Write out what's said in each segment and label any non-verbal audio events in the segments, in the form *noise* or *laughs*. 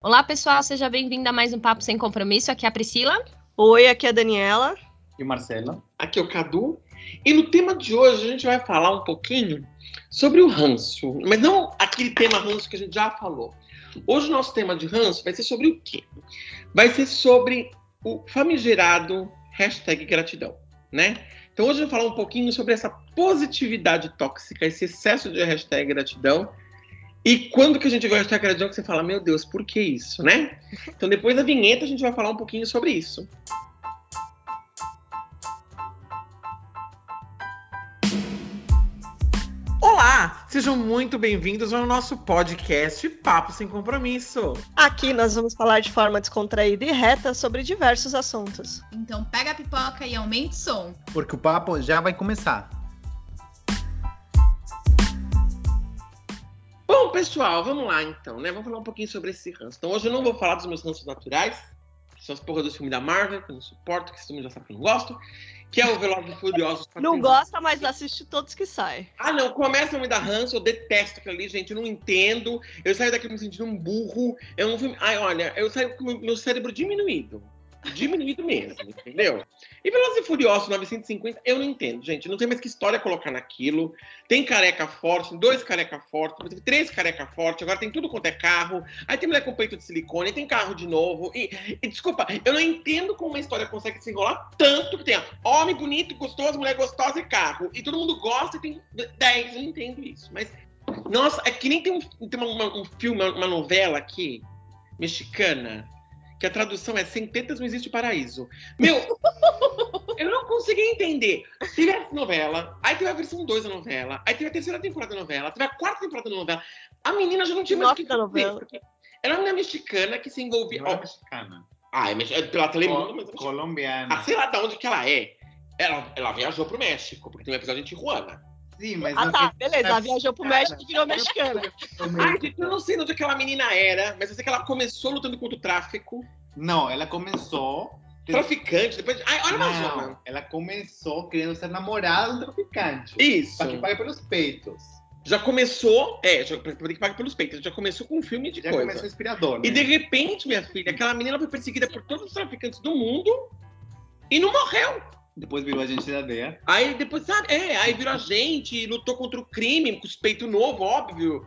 Olá, pessoal, seja bem-vindo a mais um Papo Sem Compromisso. Aqui é a Priscila. Oi, aqui é a Daniela. E o Marcelo. Aqui é o Cadu. E no tema de hoje a gente vai falar um pouquinho sobre o ranço, mas não aquele tema ranço que a gente já falou. Hoje o nosso tema de ranço vai ser sobre o quê? Vai ser sobre o famigerado hashtag gratidão, né? Então hoje eu vou falar um pouquinho sobre essa positividade tóxica, esse excesso de hashtag gratidão e quando que a gente vai hashtag gratidão que você fala, meu Deus, por que isso, né? Então depois da vinheta a gente vai falar um pouquinho sobre isso. Olá, sejam muito bem-vindos ao nosso podcast Papo Sem Compromisso. Aqui nós vamos falar de forma descontraída e reta sobre diversos assuntos. Então pega a pipoca e aumente o som. Porque o papo já vai começar. Bom, pessoal, vamos lá então, né? Vamos falar um pouquinho sobre esse ranço. Então hoje eu não vou falar dos meus ranços naturais, que são as porras do filme da Marvel, que eu não suporto, que esse filme já sabe que eu não gosto. Que é o Velozes e Furiosos. *laughs* Não gosta, mas assiste todos que saem. Ah, não. Começa a me dar ranço. Eu detesto aquilo ali, gente. Eu não entendo. Eu saio daqui me sentindo um burro. Eu não... Ai, olha, eu saio com o meu cérebro diminuído diminuído mesmo, entendeu? E Velozes e Furiosos 950, eu não entendo, gente. Não tem mais que história colocar naquilo. Tem careca forte, dois careca fortes, três careca fortes, agora tem tudo quanto é carro. Aí tem mulher com peito de silicone, tem carro de novo. E, e, desculpa, eu não entendo como uma história consegue se enrolar tanto que tem homem bonito, gostoso, mulher gostosa e carro. E todo mundo gosta e tem dez. Eu não entendo isso. Mas, nossa, é que nem tem um, tem uma, um filme, uma novela aqui, mexicana que a tradução é Sem Tetas Não Existe Paraíso. Meu, *laughs* eu não consegui entender. Teve a novela, aí teve a versão 2 da novela, aí teve a terceira temporada da novela, teve a quarta temporada da novela. A menina já não tinha mais o que da novela. Era uma menina mexicana que se envolvia. Não é mexicana. Ah, é, é pela telemundo, mas. Colombiana. Ah, sei lá de onde que ela é. Ela, ela viajou pro México, porque tem um episódio de Tijuana. Sim, mas. Ah, tá, beleza. Ela viajou pro México e virou mexicana. Ai, gente, eu não sei de onde aquela menina era, mas eu sei que ela começou lutando contra o tráfico. Não, ela começou. Traficante, depois. Ai, olha uma Não, zona. ela começou querendo ser namorada do traficante. Isso. Pra que pague pelos peitos. Já começou. É, já pra que paga pelos peitos. Já começou com um filme de Já coisa. começou inspirador, né? E de repente, minha filha, aquela menina foi perseguida por todos os traficantes do mundo e não morreu. Depois virou agente da DEA. Aí depois, sabe, é, aí virou agente, lutou contra o crime, com os peitos novos, óbvio.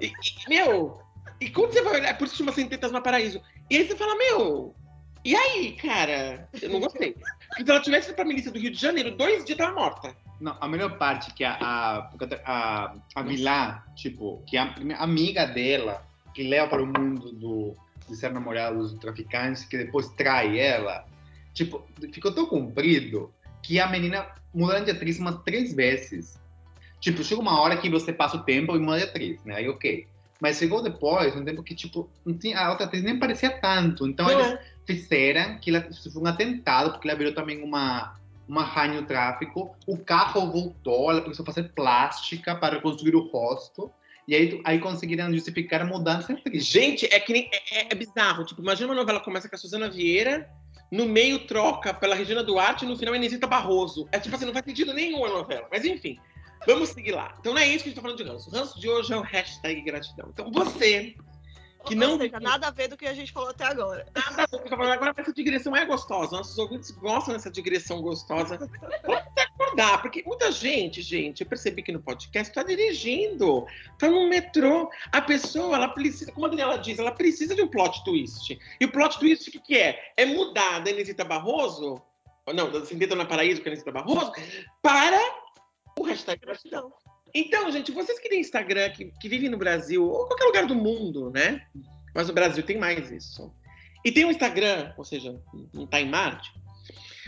E, e, meu, e quando você vai olhar, é por isso que chama Sem Tetas no Paraíso. E aí você fala, meu, e aí, cara? Eu não gostei. Porque se ela tivesse ido pra milícia do Rio de Janeiro, dois dias tava morta. Não, a melhor parte que a, a, a, a tipo, que a a amiga dela, que leva para o mundo do, de ser namorada dos traficantes, que depois trai ela, tipo, ficou tão comprido que a menina muda de atriz umas três vezes. Tipo, chega uma hora que você passa o tempo e muda de atriz, né? Aí ok. Mas chegou depois, um tempo que, tipo, não tinha, a outra atriz nem parecia tanto. Então Não eles fizeram que ela foi um atentado, porque ela virou também uma, uma rainha do tráfico. O carro voltou, ela começou a fazer plástica para reconstruir o rosto. E aí, aí conseguiram justificar a mudança. Gente, é que nem. É, é- é bizarro. Tipo, imagina uma novela começa com a Suzana Vieira, no meio troca pela Regina Duarte e no final Inesita Barroso. É tipo assim, não faz sentido nenhum a novela. Mas enfim, vamos seguir lá. Então não é isso que a gente tá falando de ranço. O ranço de hoje é o hashtag gratidão. Então você, que não. Ou seja, nada a ver do que a gente falou até agora. Nada, eu tô falando agora essa digressão é gostosa. Nossos ouvintes gostam dessa digressão gostosa. Pode até acordar, porque muita gente, gente, eu percebi que no podcast tá dirigindo, tá no metrô. A pessoa, ela precisa, como a Daniela diz, ela precisa de um plot twist. E o plot twist, o que, que é? É mudar da Inesita Barroso, ou não, da Cinderela na Paraíso, que é a Inesita Barroso, para o hashtag gratidão. Então, gente, vocês que têm Instagram, que, que vivem no Brasil, ou qualquer lugar do mundo, né? Mas no Brasil tem mais isso. E tem um Instagram, ou seja, não tá em Marte.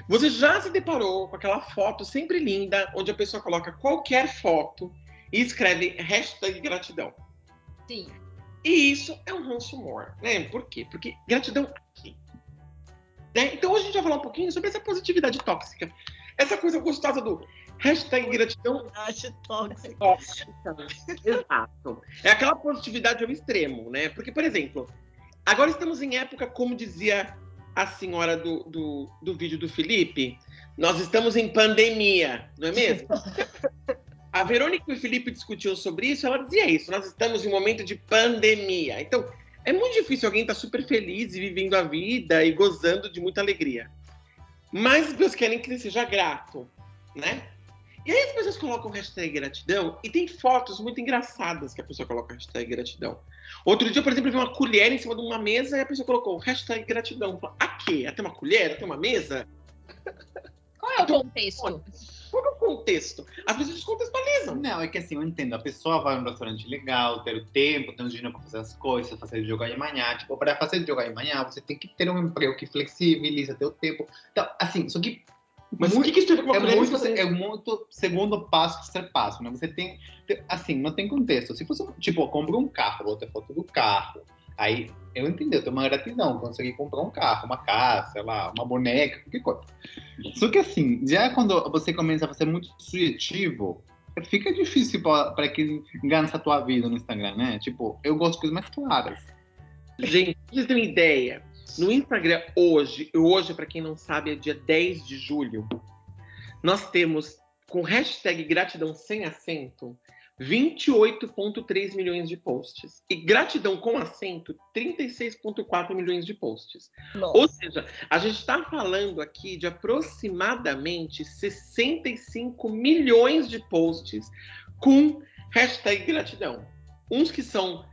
Você já se deparou com aquela foto sempre linda, onde a pessoa coloca qualquer foto e escreve hashtag gratidão. Sim. E isso é um ranço humor, né? Por quê? Porque gratidão aqui. Né? Então hoje a gente vai falar um pouquinho sobre essa positividade tóxica. Essa coisa gostosa do hashtag gratidão tóxica. *laughs* Exato. É aquela positividade ao extremo, né? Porque, por exemplo, agora estamos em época, como dizia a senhora do, do, do vídeo do Felipe, nós estamos em pandemia, não é mesmo? *laughs* A Verônica e o Felipe discutiam sobre isso, ela dizia isso, nós estamos em um momento de pandemia. Então, É muito difícil alguém estar super feliz e vivendo a vida e gozando de muita alegria. Mas as pessoas querem que ele seja grato, né? E aí as pessoas colocam hashtag gratidão e tem fotos muito engraçadas que a pessoa coloca hashtag gratidão. Outro dia, por exemplo, eu vi uma colher em cima de uma mesa e a pessoa colocou hashtag gratidão. A quê? Até uma colher? Até uma mesa? Qual é o contexto? Qual é o contexto? As pessoas descontextualizam. Não, é que assim, eu entendo. A pessoa vai num restaurante legal, ter o tempo, ter o dinheiro para fazer as coisas, fazer yoga de manhã. Tipo, para fazer yoga de manhã, você tem que ter um emprego que flexibiliza teu tempo. Então, assim, só que Mas o muito- que, que isso tem a ver com uma é muito, Você- é muito segundo passo, terceiro passo, né? Você tem, tem- assim, não tem contexto. Se você, tipo, eu compro um carro, vou ter foto do carro, aí eu entendi, eu tenho uma gratidão, consegui comprar um carro, uma casa, sei lá, uma boneca, qualquer coisa. Só que assim, já quando você começa a ser muito subjetivo, fica difícil para quem ganha a tua vida no Instagram, né? Tipo, eu gosto de coisas mais claras. Gente, vocês terem uma ideia, no Instagram hoje, hoje, para quem não sabe, é dia 10 de julho, nós temos, com hashtag gratidão sem acento, 28,3 milhões de posts. E gratidão com acento, 36,4 milhões de posts. Nossa. Ou seja, a gente está falando aqui de aproximadamente 65 milhões de posts com hashtag gratidão. Uns que são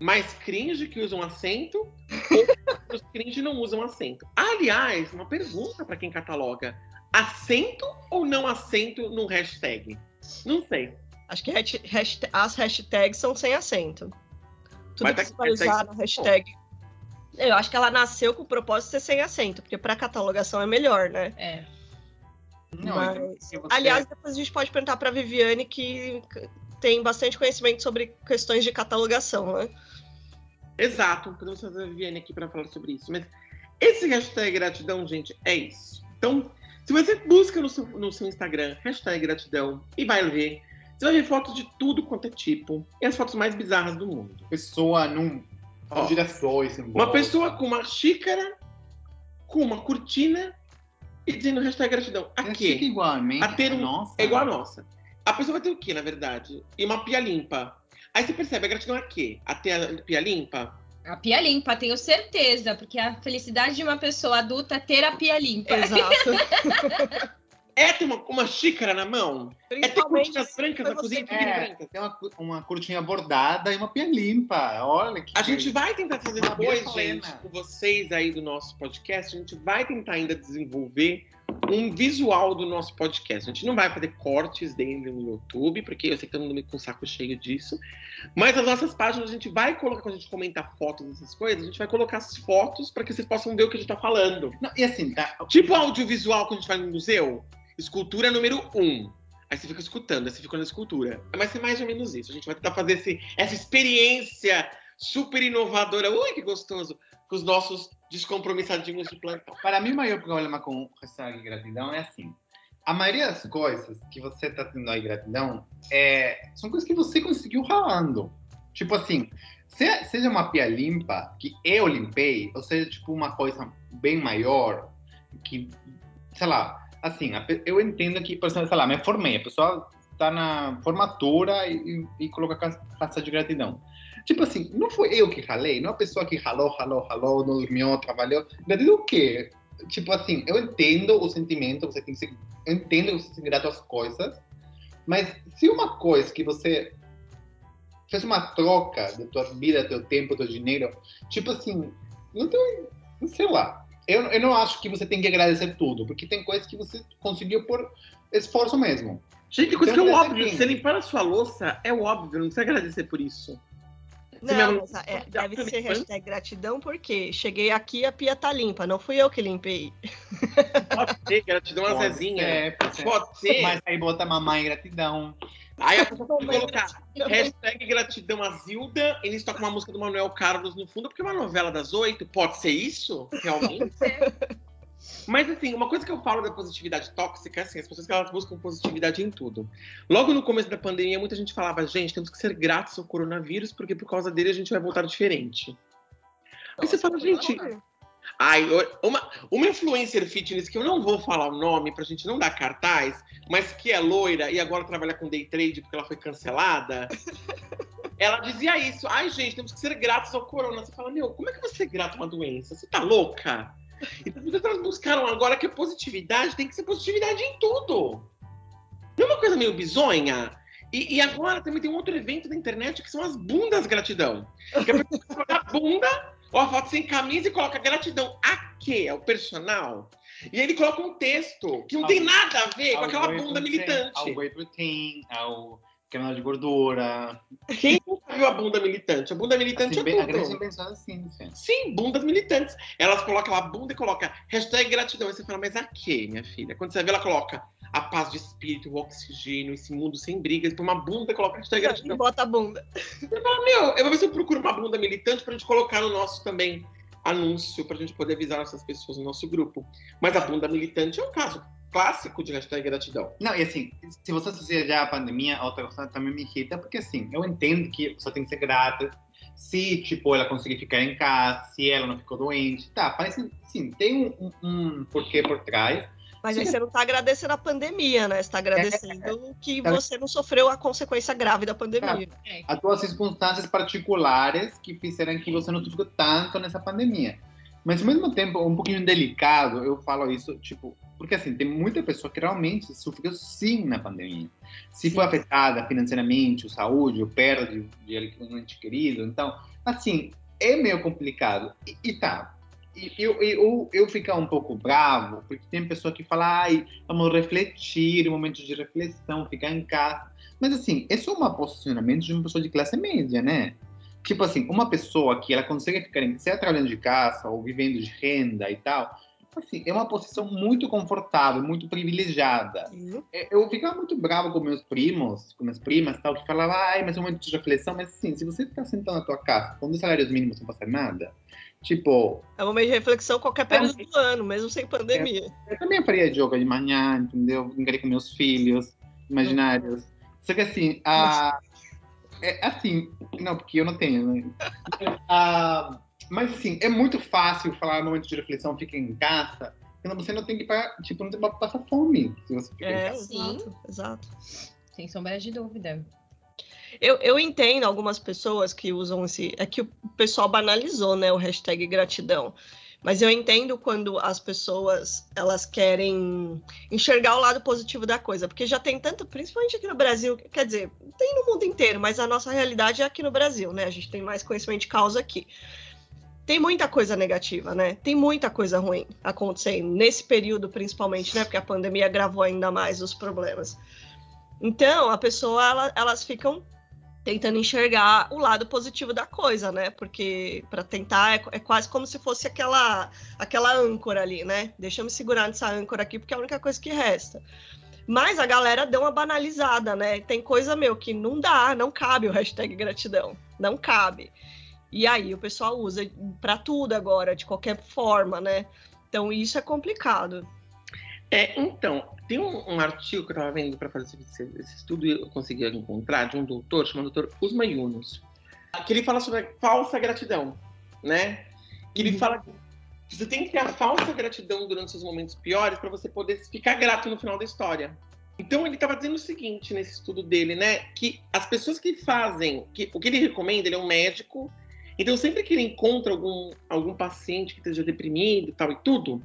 mais cringe que usam acento, outros *laughs* cringe não usam acento. Aliás, uma pergunta para quem cataloga: acento ou não acento no hashtag? Não sei. Acho que hasht- hasht- as hashtags são sem acento. Tudo Mas que tá você vai hashtag usar na hashtag. Eu acho que ela nasceu com o propósito de ser sem acento, porque para catalogação é melhor, né? É. Não, Mas- então, se você- Aliás, depois a gente pode perguntar para Viviane, que tem bastante conhecimento sobre questões de catalogação, né? Exato, podemos fazer a Viviane aqui para falar sobre isso. Mas esse hashtag gratidão, gente, é isso. Então, se você busca no seu, no seu Instagram hashtag gratidão e vai ver, você vai ver fotos de tudo quanto é tipo e as fotos mais bizarras do mundo. pessoa num Ó, girassóis uma volta. pessoa com uma xícara, com uma cortina e dizendo hashtag gratidão. A É quê? igual a. A ter um- Nossa. É igual a nossa. A pessoa vai ter o quê, na verdade? E uma pia limpa. Aí você percebe, a gratidão é a quê? A ter a pia limpa? A pia limpa, tenho certeza, porque a felicidade de uma pessoa adulta é ter a pia limpa. Exato. *laughs* É ter uma, uma xícara na mão? É ter Principalmente cortinas brancas na você- cozinha? É, brancas? tem uma, uma cortinha bordada e uma pia limpa. Olha que. A gente vai tentar fazer Uma depois, gente, com vocês aí do nosso podcast, a gente vai tentar ainda desenvolver um visual do nosso podcast. A gente não vai fazer cortes dele no YouTube, porque eu sei que todo mundo me com o saco cheio disso. Mas as nossas páginas a gente vai colocar, quando a gente comentar fotos dessas coisas, a gente vai colocar as fotos para que vocês possam ver o que a gente tá falando. Não, e assim, tá? Tipo audiovisual quando a gente vai no museu, escultura número um. Aí você fica escutando, aí você fica na escultura. Vai ser mais ou menos isso. A gente vai tentar fazer esse, essa experiência super inovadora. Ui, que gostoso! Com os nossos descompromissadinhos de plantão. Para mim, o maior problema com hashtag gratidão é assim. A maioria das coisas que você tá tendo aí gratidão é, são coisas que você conseguiu ralando. Tipo assim, se- seja uma pia limpa, que eu limpei, ou seja, tipo uma coisa bem maior, que, sei lá, assim, eu entendo que, por exemplo, sei lá, me formei, a pessoa tá na formatura e, e, coloca ca- carta de gratidão. Tipo assim, não foi eu que ralei, não é a pessoa que ralou, ralou, ralou, não dormiu, trabalhou. Gratidão o quê? Tipo assim, eu entendo o sentimento, você tem que ser, eu entendo que você tem grato às coisas, mas se uma coisa que você fez uma troca da tua vida, teu tempo, teu dinheiro, tipo assim, não tem, sei lá. Eu, eu não acho que você tem que agradecer tudo, porque tem coisas que você conseguiu por esforço mesmo. Gente, coisa que é Então, o mas óbvio. assim- Você limpar a sua louça é óbvio, não precisa agradecer por isso. Não, mas é, Já deve ser hashtag gratidão, porque cheguei aqui a pia tá limpa, não fui eu que limpei. Pode ser, gratidão a Zezinha. ser. Pode ser. Mas aí bota mamãe gratidão. Aí a pessoa pode colocar hashtag gratidão a Zilda e nisso toca uma música do Manuel Carlos no fundo, porque é uma novela das oito. Pode ser isso? Realmente? Mas assim, uma coisa que eu falo da positividade tóxica, assim, as pessoas que elas buscam positividade em tudo. Logo no começo da pandemia, muita gente falava, gente, temos que ser gratos ao coronavírus, porque por causa dele a gente vai voltar diferente. Aí você fala, gente, Ai, uma, uma influencer fitness que eu não vou falar o nome pra gente não dar cartaz, mas que é loira e agora trabalha com day trade porque ela foi cancelada. *laughs* ela dizia isso. Ai, gente, temos que ser gratos ao corona. Você fala, meu, como é que você é grato a uma doença? Você tá louca? Então, elas buscaram agora que a positividade tem que ser positividade em tudo. Não é uma coisa meio bizonha? E, e, agora também tem um outro evento da internet que são as bundas gratidão. Que a pessoa *laughs* a bunda, ou a foto sem camisa e coloca gratidão a quê? Ao personal. E ele coloca um texto que não tem nada a ver com aquela bunda militante. Ao whey protein, ao canal de gordura. Quem nunca viu a bunda militante? A bunda militante Assim, é a tudo. Pensou assim, sim. Sim, bundas militantes. Elas colocam a bunda e coloca hashtag gratidão. Aí você fala, mas a quê, minha filha? Quando você vê, ela coloca a paz de espírito, o oxigênio, esse mundo sem brigas. Põe uma bunda e coloca hashtag E gratidão. bota a bunda. Eu falo, meu, eu vou ver se eu procuro uma bunda militante pra gente colocar no nosso também anúncio, pra gente poder avisar essas pessoas no nosso grupo. Mas a bunda militante é um caso clássico de hashtag gratidão. Não, e assim, se você associar já a pandemia, a outra coisa também me irrita, porque assim, eu entendo que você tem que ser grata se, tipo, ela conseguir ficar em casa, se ela não ficou doente, tá, parece, sim, tem um, um, um porquê por trás, Mas aí você não tá agradecendo a pandemia, né? Você tá agradecendo que você não sofreu a consequência grave da pandemia. as tuas circunstâncias particulares que fizeram que você não sofreu tanto nessa pandemia. Mas ao mesmo tempo, um pouquinho delicado, eu falo isso, tipo, porque assim, tem muita pessoa que realmente sofreu sim na pandemia. Se foi afetada financeiramente, ou saúde, ou perda de, de um ente querido. Então, assim, é meio complicado. E, e tá, eu, eu, eu ficar um pouco bravo, porque tem pessoa que fala, ai, vamos refletir, um momento de reflexão, ficar em casa. Mas assim, é só um posicionamento de uma pessoa de classe média, né? Tipo assim, uma pessoa que ela consegue ficar em, seja trabalhando de casa ou vivendo de renda e tal, assim, é uma posição muito confortável, muito privilegiada. Uhum. É, Eu ficava muito bravo com meus primos, com minhas primas tal, que falavam, ai, mas é um momento de reflexão. Mas assim, se você ficar sentado na tua casa, com dois salários mínimos sem fazer nada, tipo, É um momento de reflexão qualquer período do ano, mesmo sem pandemia. eu também faria yoga de manhã, entendeu? Brincaria com meus filhos imaginários. Só que assim, a... é assim, não, porque eu não tenho, né? *laughs* Ah, mas assim, é muito fácil falar no momento de reflexão, fica em casa, quando você não tem que pagar, tipo, não tem pra passar fome se você É, casa. Sim. exato, exato. Sem sombra de dúvida. Eu, eu entendo algumas pessoas que usam esse. É que o pessoal banalizou, né, o hashtag gratidão. Mas eu entendo quando as pessoas elas querem enxergar o lado positivo da coisa, porque já tem tanto, principalmente aqui no Brasil, quer dizer, tem no mundo inteiro, mas a nossa realidade é aqui no Brasil, né? A gente tem mais conhecimento de causa aqui. Tem muita coisa negativa, né? Tem muita coisa ruim acontecendo nesse período, principalmente, né? Porque a pandemia agravou ainda mais os problemas. Então, a pessoa, ela- elas ficam tentando enxergar o lado positivo da coisa, né? Porque para tentar é, é quase como se fosse aquela aquela âncora ali, né? Deixa eu me segurar nessa âncora aqui porque é a única coisa que resta. Mas a galera deu uma banalizada, né? Tem coisa meu que não dá, não cabe o hashtag gratidão, não cabe. E aí o pessoal usa para tudo agora, de qualquer forma, né? Então isso é complicado. É, então, tem um, um artigo que eu estava vendo para fazer esse, esse estudo e eu consegui encontrar de um doutor chamado Dr. Usma Yunus, que ele fala sobre a falsa gratidão, né? Que ele Uhum. fala que você tem que ter a falsa gratidão durante seus momentos piores para você poder ficar grato no final da história. Então ele estava dizendo o seguinte nesse estudo dele, né? Que as pessoas que fazem, que, o que ele recomenda, ele é um médico, então sempre que ele encontra algum, algum paciente que esteja deprimido e tal e tudo,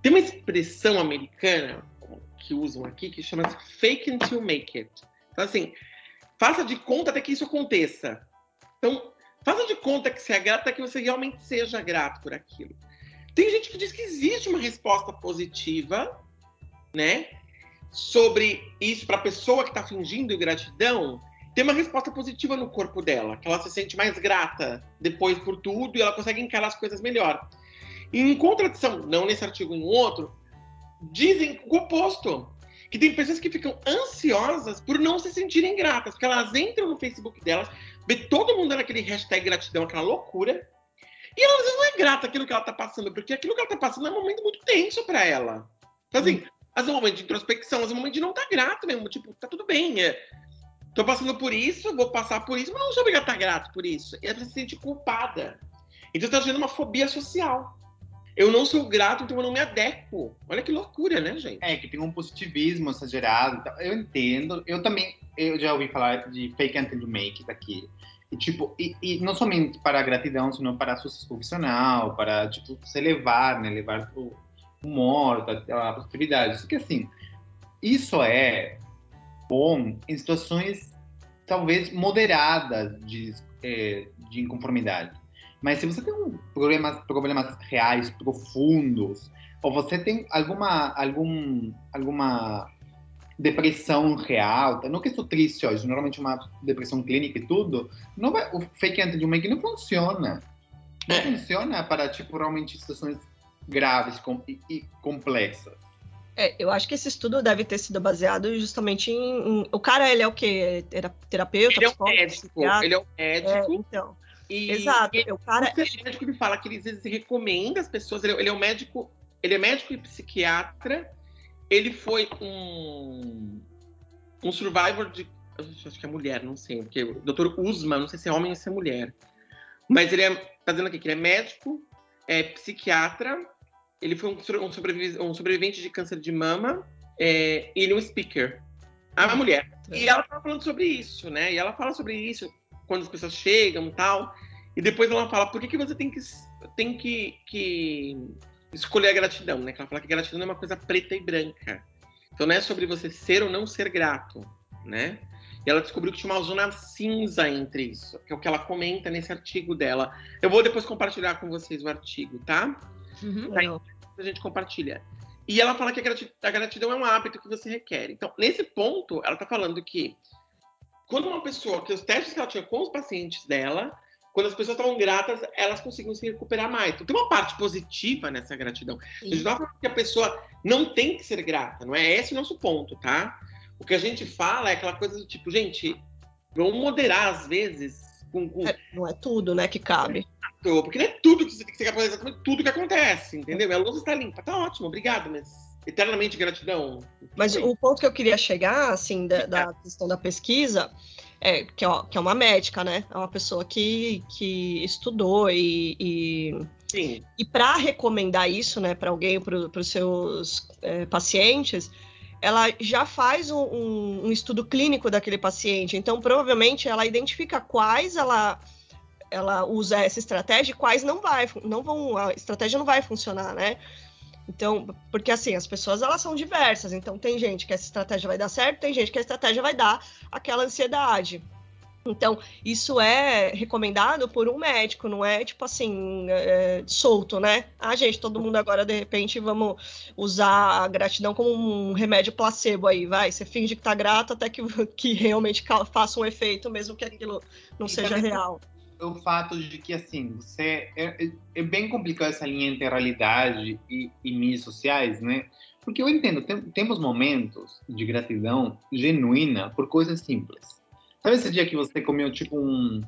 tem uma expressão americana que usam aqui que chama-se fake until make it. Então, assim, faça de conta até que isso aconteça. Então, faça de conta que você é grato até que você realmente seja grato por aquilo. Tem gente que diz que existe uma resposta positiva, né? Sobre isso para a pessoa que está fingindo gratidão. Tem uma resposta positiva no corpo dela, que ela se sente mais grata depois por tudo e ela consegue encarar as coisas melhor. Em contradição, não nesse artigo, em outro, dizem o oposto. Que tem pessoas que ficam ansiosas por não se sentirem gratas, porque elas entram no Facebook delas, vê todo mundo naquele hashtag gratidão, aquela loucura, e ela às vezes não é grata aquilo que ela tá passando, porque aquilo que ela tá passando é um momento muito tenso para ela. Então, assim, às vezes é um momento de introspecção, às vezes é um momento de não estar tá grato mesmo, tipo, tá tudo bem, é, tô passando por isso, vou passar por isso, mas não sou obrigado a estar grato por isso. E ela se sente culpada. Então está gerando uma fobia social. Eu não sou grato, então eu não me adequo. Olha que loucura, né, gente? É, que tem um positivismo exagerado. Eu entendo. Eu também, eu já ouvi falar de fake until you make it aqui. E, tipo, e, e não somente para a gratidão, senão para a sucesso profissional, para, tipo, se elevar, né? Levar o humor, a, a prosperidade. Isso que, assim, isso é bom em situações, talvez, moderadas de, é, de inconformidade. Mas se você tem um problemas, problemas reais, profundos, ou você tem alguma, algum, alguma depressão real, tá? não que estou triste hoje, normalmente uma depressão clínica e tudo, não vai, o fake anti de uma não funciona. Não É. funciona para, tipo, realmente situações graves com, e, e complexas. É, eu acho que esse estudo deve ter sido baseado justamente em. em- o cara, ele é o quê? Era terapeuta? Ele é um médico, psiquiatra? ele é um É, médico. então. E Exato. ele- O cara. O médico me fala que ele às vezes recomenda as pessoas. Ele, ele é um médico, ele é médico e psiquiatra. Ele foi um um survivor de acho que é mulher, não sei, porque o Dr. Usman, não sei se é homem ou se é mulher. Mas ele é tá dizendo aqui que ele é médico, é psiquiatra. Ele foi um, um um sobrevivente de câncer de mama. É, e ele é um speaker. A mulher. E ela tava falando sobre isso, né? E ela fala sobre isso quando as pessoas chegam e tal. E depois ela fala, por que, que você tem que, tem que, que escolher a gratidão, né? Que ela fala que a gratidão é uma coisa preta e branca. Então não é sobre você ser ou não ser grato, né? E ela descobriu que tinha uma zona cinza entre isso, que é o que ela comenta nesse artigo dela. Eu vou depois compartilhar com vocês o artigo, tá? Uhum. Legal. a gente compartilha. E ela fala que a grati- a gratidão é um hábito que você requer. Então, nesse ponto, ela está falando que quando uma pessoa, que os testes que ela tinha com os pacientes dela, quando as pessoas estavam gratas, elas conseguiam se recuperar mais. Então, tem uma parte positiva nessa gratidão. A gente não falando que a pessoa não tem que ser grata, não é esse o nosso ponto, tá? O que a gente fala é aquela coisa do tipo, gente, vamos moderar às vezes com, com É, não é tudo, né, que cabe. Porque não é tudo que você tem que ser capaz de exatamente tudo que acontece, entendeu? A louça está limpa, tá ótimo, obrigado, mas eternamente gratidão. Mas Sim. o ponto que eu queria chegar, assim, da, da questão da pesquisa, é que, ó, que é uma médica, né? É uma pessoa que, que estudou e, e, Sim, e para recomendar isso, né, para alguém, para os seus é, pacientes, ela já faz um, um- um estudo clínico daquele paciente. Então, provavelmente, ela identifica quais ela ela usa essa estratégia e quais não vai, não vão, a estratégia não vai funcionar, né? Então, porque assim, as pessoas elas são diversas. Então, tem gente que essa estratégia vai dar certo, tem gente que a estratégia vai dar aquela ansiedade. Então, isso é recomendado por um médico, não é tipo assim, é, solto, né? Ah, gente, todo mundo agora, de repente, vamos usar a gratidão como um remédio placebo aí, vai. Você finge que tá grato até que, *laughs* que realmente faça um efeito, mesmo que aquilo não E seja também- real. O fato de que, assim, você... É, é- é bem complicado essa linha entre realidade e, e mídias sociais, né? Porque eu entendo, tem- temos momentos de gratidão genuína por coisas simples. Sabe esse dia que você comeu, tipo, um,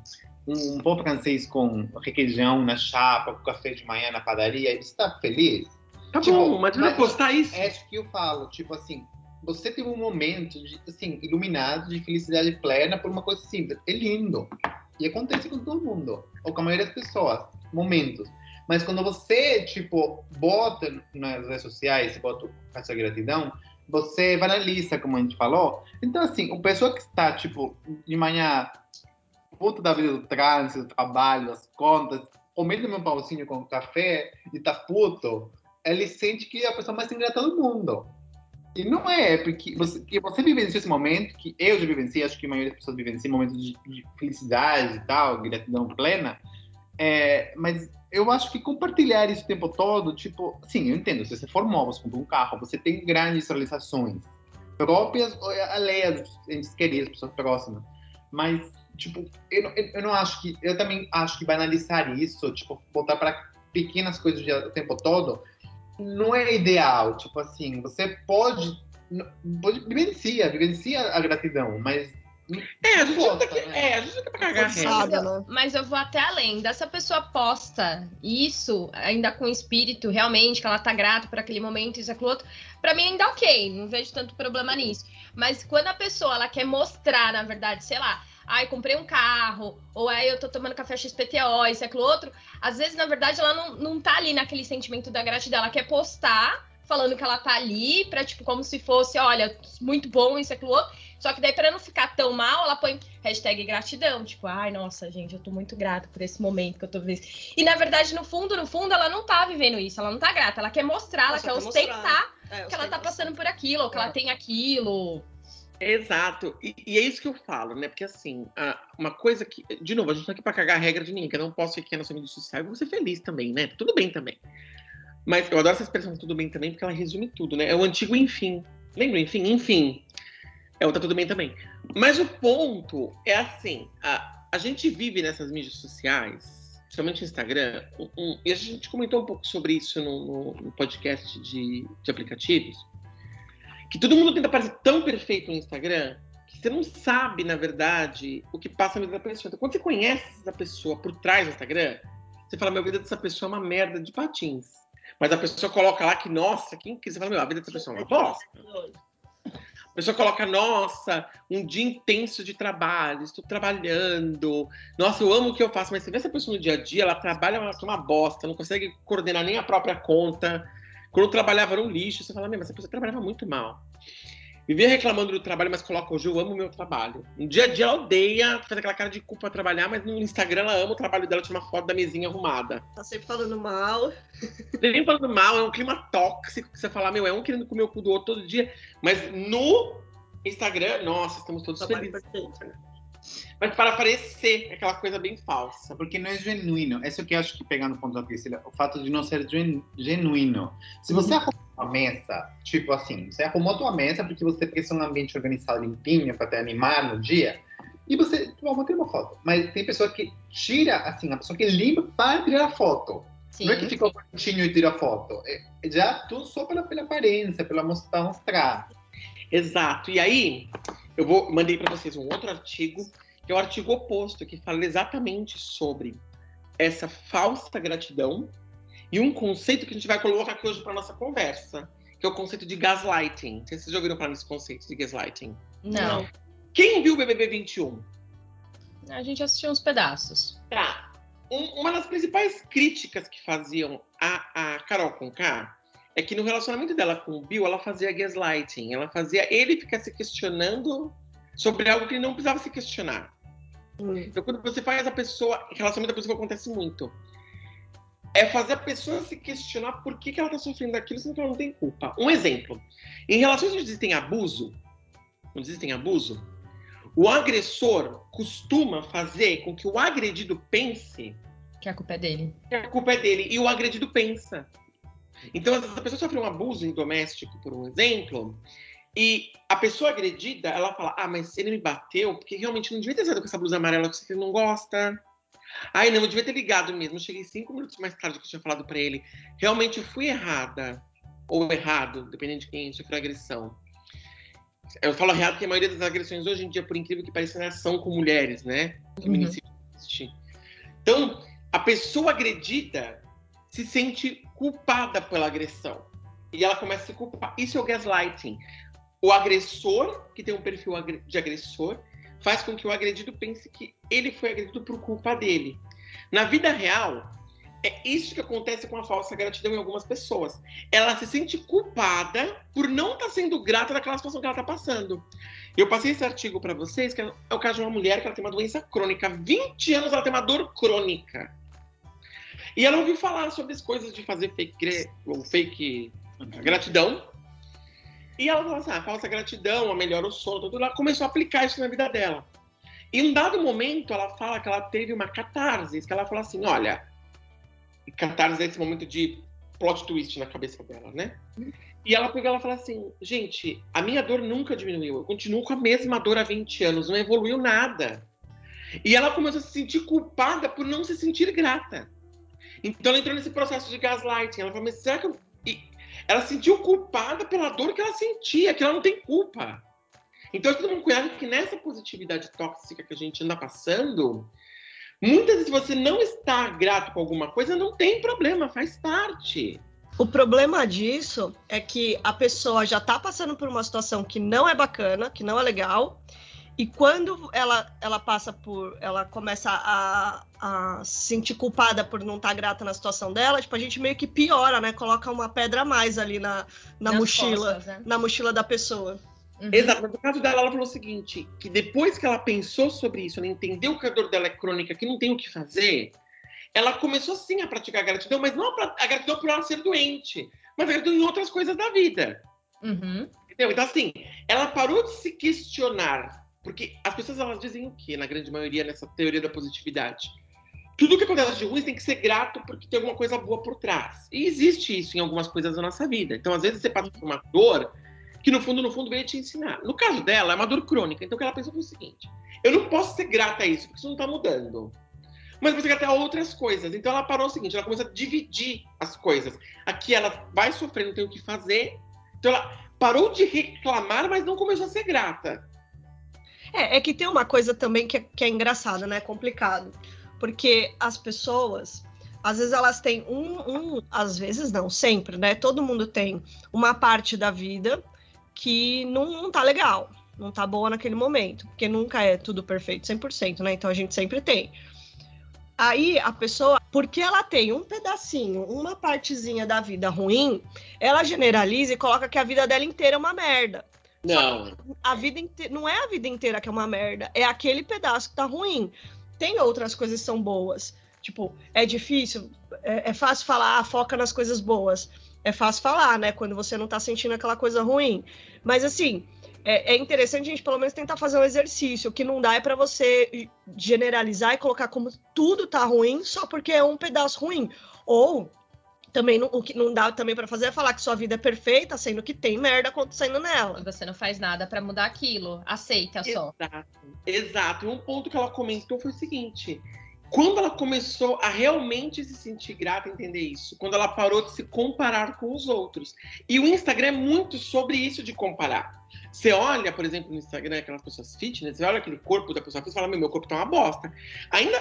um, pão francês com requeijão na chapa, com café de manhã na padaria, e você tá feliz? tá Tipo, bom, mas mas- não postar isso. É isso que eu falo, tipo assim, você teve um momento de, assim, iluminado de felicidade plena por uma coisa simples. É lindo. E acontece com todo mundo, ou com a maioria das pessoas, momentos. Mas quando você, tipo, bota nas redes sociais, bota essa gratidão, você banaliza, como a gente falou. Então, assim, o pessoa que está, tipo, de manhã, puta da vida do trânsito, do trabalho, das contas, comendo meu pauzinho com café e tá puto, ele sente que é a pessoa mais ingrata do mundo. E não é, porque você, que você vivenciou esse momento, que eu já vivenciei, acho que a maioria das pessoas vivenciam momentos de, de felicidade e tal, gratidão plena, é, mas eu acho que compartilhar isso o tempo todo, tipo, sim, eu entendo, se você for móvel, você compra um carro, você tem grandes realizações próprias alheias, entes queridos, pessoas próximas, mas, tipo, eu, eu, eu não acho que, eu também acho que banalizar isso, tipo, botar para pequenas coisas o tempo todo, não é ideal. Tipo assim, você pode. pode vivencia, vivencia a gratidão, mas. É, a gente não tá né? é, a gente não tá pra cagar. Forçado. Né? mas eu vou até além. Dessa pessoa posta isso, ainda com espírito, realmente, que ela tá grata por aquele momento, isso, aquilo outro, pra mim ainda ok, não vejo tanto problema nisso. Mas quando a pessoa ela quer mostrar, na verdade, sei lá, ai, comprei um carro, ou aí eu tô tomando café XPTO, isso, aquilo outro, às vezes, na verdade, ela não, não tá ali naquele sentimento da gratidão, ela quer postar. Falando que ela tá ali pra, tipo, como se fosse, olha, muito bom isso, aquilo outro. Só que daí, pra não ficar tão mal, ela põe hashtag gratidão. Tipo, ai, nossa, gente, eu tô muito grata por esse momento que eu tô vivendo. E na verdade, no fundo, no fundo, ela não tá vivendo isso. Ela não tá grata. Ela quer mostrar, ela, Ela quer quer ostentar. É, que ela tá passando por aquilo, ou que ela É. tem aquilo. Exato. E, e é isso que eu falo, né? Porque assim, uma coisa que. De novo, a gente tá aqui pra cagar a regra de ninguém, que eu não posso ir aqui na sua mídia social e vou ser feliz também, né? Tudo bem também. Mas eu adoro essa expressão tudo bem também, porque ela resume tudo, né? É o antigo enfim. Lembra, enfim? Enfim. É o tá tudo bem também. Mas o ponto é assim: a, a gente vive nessas mídias sociais, principalmente Instagram, um- um- e a gente comentou um pouco sobre isso no, no- no podcast de, de aplicativos que todo mundo tenta parecer tão perfeito no Instagram que você não sabe, na verdade, o que passa na vida da pessoa. Então, quando você conhece essa pessoa por trás do Instagram, você fala, meu, a vida dessa pessoa é uma merda de patins. Mas a pessoa coloca lá que, nossa, quem que você fala, meu, a vida dessa pessoa é uma bosta. A pessoa coloca, nossa, um dia intenso de trabalho, estou trabalhando, nossa, eu amo o que eu faço, mas você vê essa pessoa no dia a dia, ela trabalha ela é uma bosta, não consegue coordenar nem a própria conta. Quando eu trabalhava um lixo, você fala, mas essa pessoa trabalhava muito mal. Vivia reclamando do trabalho, mas coloca hoje eu amo o meu trabalho. No dia a dia ela odeia, faz aquela cara de culpa pra trabalhar, mas no Instagram ela ama o trabalho dela, tira uma foto da mesinha arrumada. Tá sempre falando mal. *laughs* Nem falando mal, é um clima tóxico que você fala, meu, é um querendo comer o cu do outro todo dia. Mas no Instagram, nossa, estamos todos Trabalho felizes. perfeito. Mas para parecer aquela coisa bem falsa. Porque não é genuíno. Isso que eu acho que pegando o ponto da Priscila, o fato de não ser gen- genuíno. Se você arruma uma mesa, tipo assim, você arrumou a tua mesa porque você quer ser um ambiente organizado, limpinho, para te animar no dia, e você, vamos tirar uma foto. Mas tem pessoa que tira, assim, a pessoa que limpa para tirar a foto. Sim. Não é que fica bonitinho e tira foto. É já tudo só pela, pela aparência, pela mostrar, mostrar. Exato. E aí, eu vou mandei para vocês um outro artigo, que é o artigo oposto, que fala exatamente sobre essa falsa gratidão e um conceito que a gente vai colocar aqui hoje para nossa conversa, que é o conceito de gaslighting. Vocês já ouviram falar nesse conceito de gaslighting. Não. Quem viu o BBB 21? A gente assistiu uns pedaços. Tá. Um- uma das principais críticas que faziam a, a Carol Conká é que no relacionamento dela com o Bill, ela fazia gaslighting. Ela fazia ele ficar se questionando sobre algo que ele não precisava se questionar. Hum. Então, quando você faz a pessoa. Relacionamento da pessoa acontece muito. É fazer a pessoa se questionar por que, que ela está sofrendo aquilo, sendo que ela não tem culpa. Um exemplo. Em relações onde existem abuso, onde existem abuso, o agressor costuma fazer com que o agredido pense Que a culpa é dele. que a culpa é dele e o agredido pensa. Então, a pessoa sofre um abuso em doméstico, por um exemplo, e a pessoa agredida, ela fala: Ah, mas ele me bateu porque realmente não devia ter saído com essa blusa amarela que ele não gosta. Ai, não, eu devia ter ligado mesmo. Eu cheguei cinco minutos mais tarde que eu tinha falado pra ele. Realmente eu fui errada. Ou errado, dependendo de quem sofreu agressão. Eu falo errado porque a maioria das agressões hoje em dia, por incrível que pareça, né, são com mulheres, né? Feminicídio existe. Então, a pessoa agredida se sente culpada pela agressão. E ela começa a se culpar. Isso é o gaslighting. O agressor, que tem um perfil de agressor, faz com que o agredido pense que ele foi agredido por culpa dele. Na vida real, é isso que acontece com a falsa gratidão em algumas pessoas. Ela se sente culpada por não estar sendo grata daquela situação que ela está passando. Eu passei esse artigo para vocês, que é o caso de uma mulher que ela tem uma doença crônica. 20 anos ela tem uma dor crônica. E ela ouviu falar sobre as coisas de fazer fake, ou fake gratidão. E ela falou assim: ah, falsa gratidão, melhora o sono, tudo. Ela começou a aplicar isso na vida dela. E em um dado momento, ela fala que ela teve uma catarse, que ela falou assim: olha, catarse é esse momento de plot twist na cabeça dela, né? E ela pegou ela fala assim: gente, a minha dor nunca diminuiu, eu continuo com a mesma dor há 20 anos, não evoluiu nada. E ela começou a se sentir culpada por não se sentir grata. Então ela entrou nesse processo de gaslighting. Ela falou, mas será que eu... e ela se sentiu culpada pela dor que ela sentia, que ela não tem culpa. Então, todo mundo cuidado que nessa positividade tóxica que a gente anda passando, muitas vezes você não está grato com alguma coisa, não tem problema, faz parte. O problema disso é que a pessoa já tá passando por uma situação que não é bacana, que não é legal, e quando ela, ela passa por. Ela começa a, a se sentir culpada por não estar grata na situação dela, tipo, a gente meio que piora, né? Coloca uma pedra a mais ali na, na Nas mochila. costas, né? Na mochila da pessoa. Uhum. Exato, mas no caso dela, ela falou o seguinte: que depois que ela pensou sobre isso, ela entendeu que a dor dela é crônica, que não tem o que fazer, ela começou sim a praticar a gratidão, mas não a, gratidão por ela ser doente, mas a gratidão em outras coisas da vida. Uhum. Entendeu? Então, assim, ela parou de se questionar. Porque as pessoas elas dizem o quê, na grande maioria, nessa teoria da positividade? Tudo que acontece de ruim tem que ser grato porque tem alguma coisa boa por trás. E existe isso em algumas coisas da nossa vida. Então, às vezes, você passa por uma dor que, no fundo, no fundo, veio te ensinar. No caso dela, é uma dor crônica. Então, o que ela pensou foi o seguinte: eu não posso ser grata a isso, porque isso não está mudando. Mas você grata a outras coisas. Então, ela parou o seguinte: ela começou a dividir as coisas. Aqui ela vai sofrer, não tem o que fazer. Então, ela parou de reclamar, mas não começou a ser grata. É, é que tem uma coisa também que é, que é engraçada, né? É complicado. Porque as pessoas, às vezes elas têm um, um, às vezes não, sempre, né? Todo mundo tem uma parte da vida que não, não tá legal, não tá boa naquele momento, porque nunca é tudo perfeito 100%, né? Então a gente sempre tem. Aí a pessoa, porque ela tem um pedacinho, uma partezinha da vida ruim, ela generaliza e coloca que a vida dela inteira é uma merda Não. a vida inteira. Não é a vida inteira que é uma merda, é aquele pedaço que tá ruim. Tem outras coisas que são boas. Tipo, é difícil, é, é fácil falar, ah, foca nas coisas boas. É fácil falar, né? Quando você não tá sentindo aquela coisa ruim. Mas assim, é, é interessante a gente pelo menos tentar fazer um exercício. O que não dá é para você generalizar e colocar como tudo tá ruim só porque é um pedaço ruim. Ou também não- o que não dá também para fazer é falar que sua vida é perfeita, sendo que tem merda acontecendo nela. E você não faz nada pra mudar aquilo. Aceita só. Exato. Exato. E um ponto que ela comentou foi o seguinte: quando ela começou a realmente se sentir grata, entender isso, quando ela parou de se comparar com os outros. E o Instagram é muito sobre isso de comparar. Você olha, por exemplo, no Instagram, aquelas pessoas fitness, você olha aquele corpo da pessoa fitness e fala: meu, meu corpo tá uma bosta. Ainda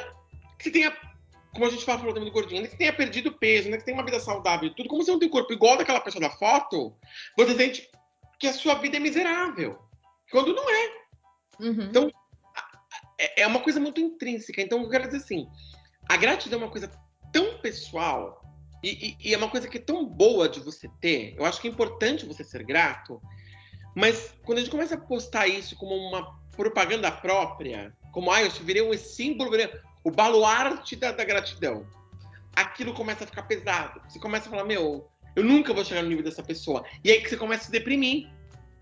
que você tenha, como a gente fala falou também do gordinho, ainda que você tenha perdido peso, ainda que você tenha uma vida saudável e tudo, como você não tem corpo igual daquela pessoa da foto, você sente que a sua vida é miserável. Quando não é Uhum. Então, é é uma coisa muito intrínseca. Então, eu quero dizer assim: a gratidão é uma coisa tão pessoal e, e- e é uma coisa que é tão boa de você ter. Eu acho que é importante você ser grato, mas quando a gente começa a postar isso como uma propaganda própria, como ah, eu virei um símbolo, virei o baluarte da, da gratidão, aquilo começa a ficar pesado. Você começa a falar: meu, eu nunca vou chegar no nível dessa pessoa. E aí que você começa a se deprimir.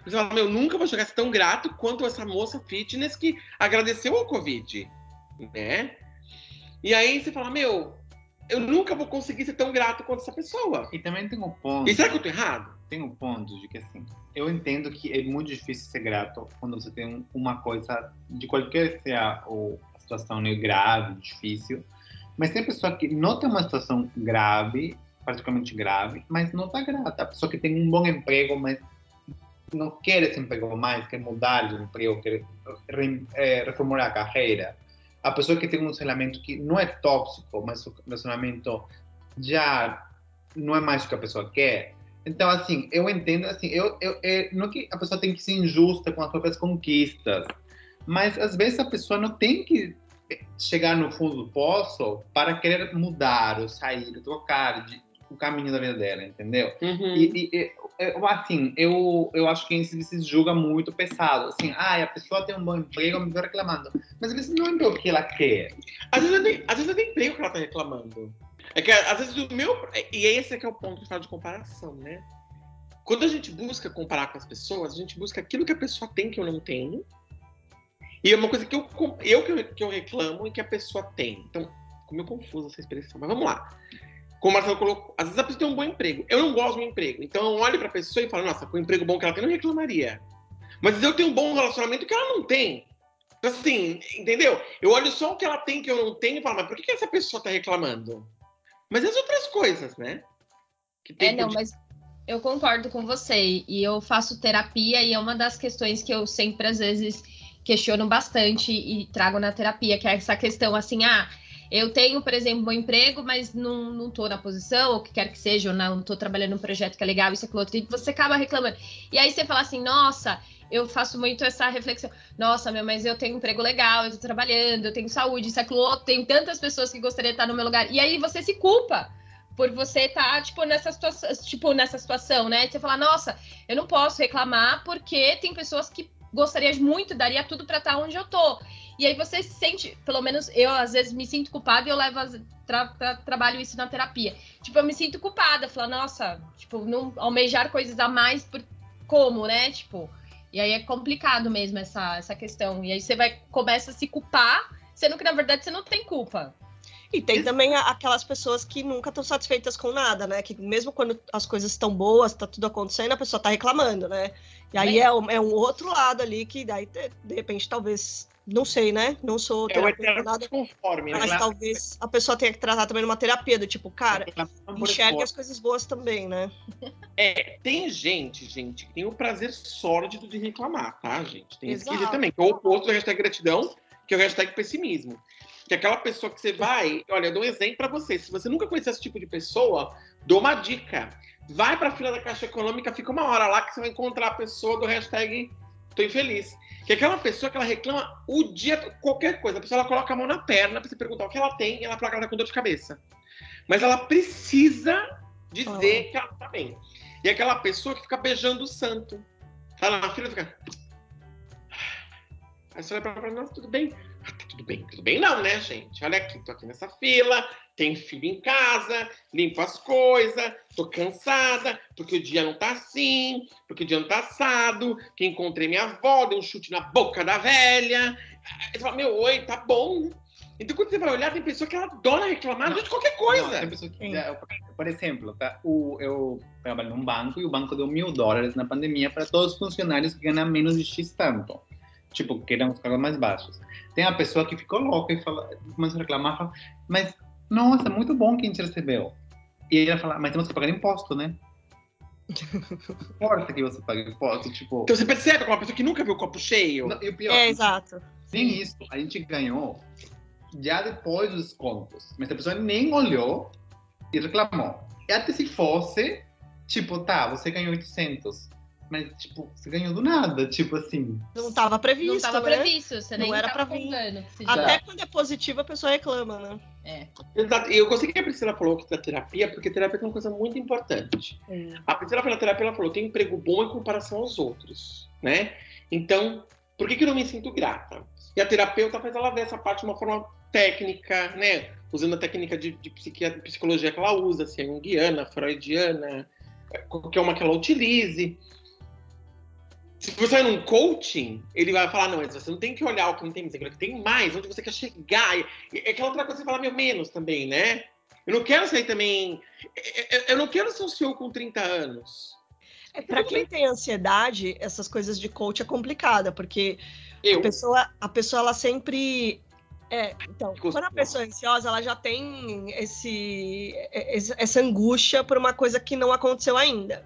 Você fala, meu, eu nunca vou chegar a ser tão grato quanto essa moça fitness que agradeceu ao Covid, né? E aí você fala, meu, eu nunca vou conseguir ser tão grato quanto essa pessoa. E também tem um ponto. E será que eu tô errado? tem um ponto de que assim, eu entendo que é muito difícil ser grato quando você tem um- uma coisa de qualquer seja o- a situação grave, difícil, mas tem pessoa que não tem uma situação grave, particularmente grave, mas não tá grata. A pessoa que tem um bom emprego, mas não quer esse emprego mais, quer mudar de emprego, quer eh, reformular a carreira. A pessoa que tem um relacionamento que não é tóxico, mas o relacionamento já não é mais o que a pessoa quer. Então, assim, eu entendo, assim, eu, eu, é, não que a pessoa tem que ser injusta com as próprias conquistas, mas às vezes a pessoa não tem que chegar no fundo do poço para querer mudar, ou sair, ou trocar de, o caminho da vida dela, entendeu? Uhum. E, e- e, eu, assim, eu, eu acho que isso se julga muito pesado. Assim, ah, a pessoa tem um bom emprego, me reclamando. Mas às vezes não é o que ela quer. Às vezes, nem, às vezes eu nem emprego que ela tá reclamando. É que às vezes o meu. E esse é que é o ponto de falar de comparação, né? Quando a gente busca comparar com as pessoas, a gente busca aquilo que a pessoa tem que eu não tenho. E é uma coisa que eu, eu, que eu, eu reclamo e que a pessoa tem. Então, ficou meio confusa essa expressão, mas vamos lá. Como o Marcelo colocou, às vezes a pessoa tem um bom emprego. Eu não gosto do meu emprego. Então eu olho pra pessoa e falo, nossa, com o emprego bom que ela tem, eu não reclamaria. Mas eu tenho um bom relacionamento que ela não tem. Então, assim, entendeu? Eu olho só o que ela tem que eu não tenho e falo, mas por que que essa pessoa tá reclamando? Mas as outras coisas, né? Que É, não, mas eu concordo com você. E eu faço terapia e é uma das questões que eu sempre, às vezes, questiono bastante e trago na terapia, que é essa questão assim, ah, eu tenho, por exemplo, um emprego, mas não, não tô na posição, ou o que quer que seja, ou não tô trabalhando num projeto que é legal, isso, aquilo, outro, e você acaba reclamando. E aí você fala assim, nossa, eu faço muito essa reflexão. Nossa, meu, mas eu tenho um emprego legal, eu tô trabalhando, eu tenho saúde, isso, aquilo, outro, tem tantas pessoas que gostariam de estar no meu lugar. E aí você se culpa por você estar, tá, tipo, nessa situação, tipo, nessa situação, né? Você falar, nossa, eu não posso reclamar porque tem pessoas que gostaria muito, daria tudo para estar tá onde eu tô. E aí você se sente, pelo menos eu às vezes me sinto culpada e eu levo tra tra trabalho isso na terapia. Tipo, eu me sinto culpada, falar, nossa, tipo, não almejar coisas a mais por como, né? Tipo, e aí é complicado mesmo essa, essa questão. E aí você vai começa a se culpar, sendo que na verdade você não tem culpa. E tem também aquelas pessoas que nunca estão satisfeitas com nada, né? Que mesmo quando as coisas estão boas, tá tudo acontecendo, a pessoa tá reclamando, né? E aí é um, é um outro lado ali que daí, de repente, talvez não sei, né? Não sou terapeuta, nada. Conforme, né? Mas né? talvez a pessoa tenha que tratar também numa terapia, do tipo, cara, enxergue as coisas boas também, né? É, tem gente, gente, que tem o prazer sórdido de reclamar, tá, gente? Tem Exato. esse também, que é o oposto da hashtag gratidão, que é o hashtag pessimismo. Que aquela pessoa que você vai. Olha, eu dou um exemplo para você. Se você nunca conhecer esse tipo de pessoa, dou uma dica. Vai para a fila da Caixa Econômica, fica uma hora lá que você vai encontrar a pessoa do hashtag tô infeliz. Que é aquela pessoa que ela reclama o dia, qualquer coisa. A pessoa ela coloca a mão na perna para você perguntar o que ela tem e ela fala que ela tá com dor de cabeça. Mas ela precisa dizer oh. que ela tá bem. E é aquela pessoa que fica beijando o santo. Tá na fila e fica. Aí você vai pra ela nossa, tudo bem? Ah, tá tudo bem, tudo bem não, né, gente? Olha aqui, tô aqui nessa fila, tem filho em casa, limpo as coisas, tô cansada, porque o dia não tá assim, porque o dia não tá assado, que encontrei minha avó, dei um chute na boca da velha. Você fala, meu, oi, tá bom. Então, quando você vai olhar, tem pessoa que ela adora reclamar não, de qualquer coisa. Não, tem pessoa que, por exemplo, tá, o, eu trabalho num banco e o banco deu mil dólares na pandemia para todos os funcionários que ganham menos de X tanto. Tipo, que eram os cargos mais baixos. Tem a pessoa que ficou louca e fala, começa a reclamar, fala, mas nossa, muito bom que a gente recebeu. E aí ela fala, mas temos que pagar imposto, né? *laughs* Importa que você pague imposto, tipo. Então você percebe como uma pessoa que nunca viu o copo cheio. Não, e o pior, é, exato. Nem isso, a gente ganhou já depois dos contos. Mas a pessoa nem olhou e reclamou. E até se fosse, tipo, tá, você ganhou 800. Mas, tipo, você ganhou do nada, tipo assim. Não estava previsto. Não estava né? previsto, você nem não era para vir. Até quando é positivo, a pessoa reclama, né? É. Exato. Eu gostei que a Priscila falou que da terapia, porque terapia é uma coisa muito importante. É. A Priscila pela terapia, ela falou: tem emprego bom em comparação aos outros, né? Então, por que, que eu não me sinto grata? E a terapeuta faz ela ver essa parte de uma forma técnica, né? Usando a técnica de, de psicologia que ela usa, assim, junguiana, freudiana, qualquer uma que ela utilize. Se você vai num coaching, ele vai falar, não, você não tem que olhar o que não tem, você tem mais, onde você quer chegar. É aquela outra coisa que você fala, meu, menos também, né? Eu não quero sair também. Eu não quero ser um CEO com 30 anos. É, para quem tem ansiedade, essas coisas de coach é complicada, porque eu? a pessoa, a pessoa ela sempre é, então, quando a pessoa é ansiosa, ela já tem esse, essa angústia por uma coisa que não aconteceu ainda.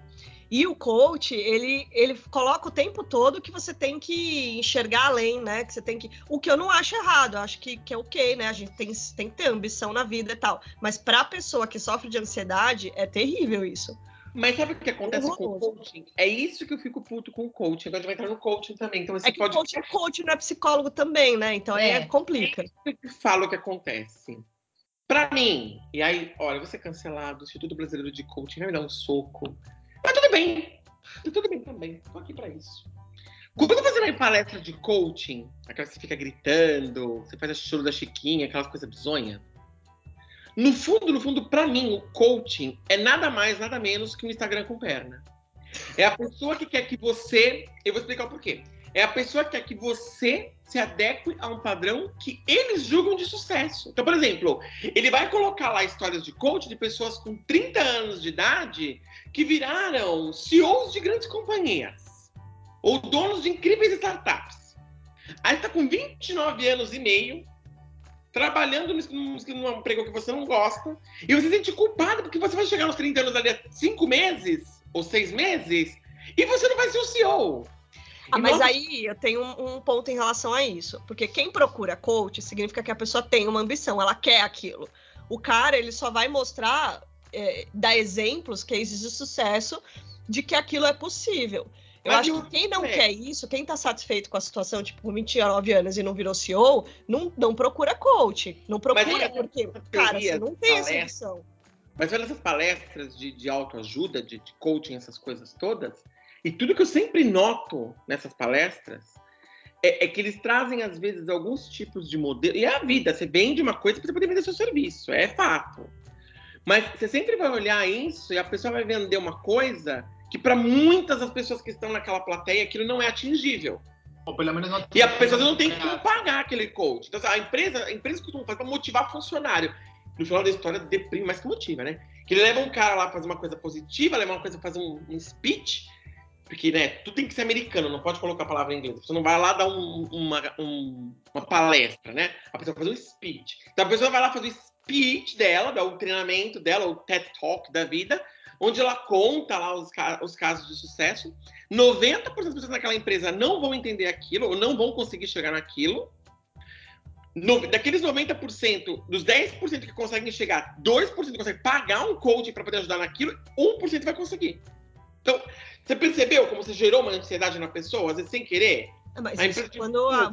E o coach, ele, ele coloca o tempo todo que você tem que enxergar além, né? Que você tem que. O que eu não acho errado, eu acho que, que é ok, né? A gente tem, tem que ter ambição na vida e tal. Mas para a pessoa que sofre de ansiedade, é terrível isso. Mas sabe o que acontece com o coaching? É isso que eu fico puto com o coaching. Agora a gente vai entrar no coaching também. Então, é que pode... coach é coach, não é psicólogo também, né? Então é, é complica. É isso que falo que acontece. Para mim, e aí, olha, você cancelado, o Instituto Brasileiro de Coaching vai me dar um soco. Mas tudo bem. Tudo bem também. Tô aqui para isso. Quando você vai em palestra de coaching, aquela que você fica gritando, você faz a choro da Chiquinha, aquelas coisas bizonhas. No fundo, no fundo, para mim, o coaching é nada mais, nada menos que um Instagram com perna. É a pessoa que quer que você. Eu vou explicar o porquê. É a pessoa que quer que você se adeque a um padrão que eles julgam de sucesso. Então, por exemplo, ele vai colocar lá histórias de coach de pessoas com 30 anos de idade que viraram CEOs de grandes companhias ou donos de incríveis startups. Aí está com 29 anos e meio, trabalhando num, num emprego que você não gosta, e você se sente culpado porque você vai chegar nos 30 anos ali a 5 meses ou 6 meses e você não vai ser o CEO. Ah, mas nós... aí eu tenho um, um, ponto em relação a isso. Porque quem procura coach significa que a pessoa tem uma ambição, ela quer aquilo. O cara, ele só vai mostrar é, dar exemplos, cases de sucesso, de que aquilo é possível. Eu Mas acho que quem não é. quer isso, quem tá satisfeito com a situação, tipo, com 29 anos e não virou CEO, não, não procura coach. Não procura, porque, cara, você não tem essa opção. Mas olha essas palestras de, de autoajuda, de, de coaching, essas coisas todas, e tudo que eu sempre noto nessas palestras é, é, que eles trazem, às vezes, alguns tipos de modelo. E é a vida, você vende uma coisa para você poder vender seu serviço, é fato. Mas você sempre vai olhar isso e a pessoa vai vender uma coisa que, para muitas das pessoas que estão naquela plateia, aquilo não é atingível. Ou pelo menos não E a pessoa não tem como pagar aquele coach. Então, a empresa, a empresa costuma fazer para motivar funcionário. No final da história, deprime mais que motiva, né? Que ele leva um cara lá para fazer uma coisa positiva, leva uma coisa para fazer um, um speech, porque, né, tudo tem que ser americano, não pode colocar a palavra em inglês. Você não vai lá dar um, uma, um, uma palestra, né? A pessoa vai fazer um speech. Então a pessoa vai lá fazer o speech dela, o treinamento dela, o TED Talk da vida, onde ela conta lá os, os casos de sucesso. 90% das pessoas naquela empresa não vão entender aquilo, ou não vão conseguir chegar naquilo. No, daqueles 90%, dos 10% que conseguem chegar, 2% conseguem pagar um coach para poder ajudar naquilo, 1% vai conseguir. Então, você percebeu como você gerou uma ansiedade na pessoa, às vezes sem querer? É, mas a isso quando a,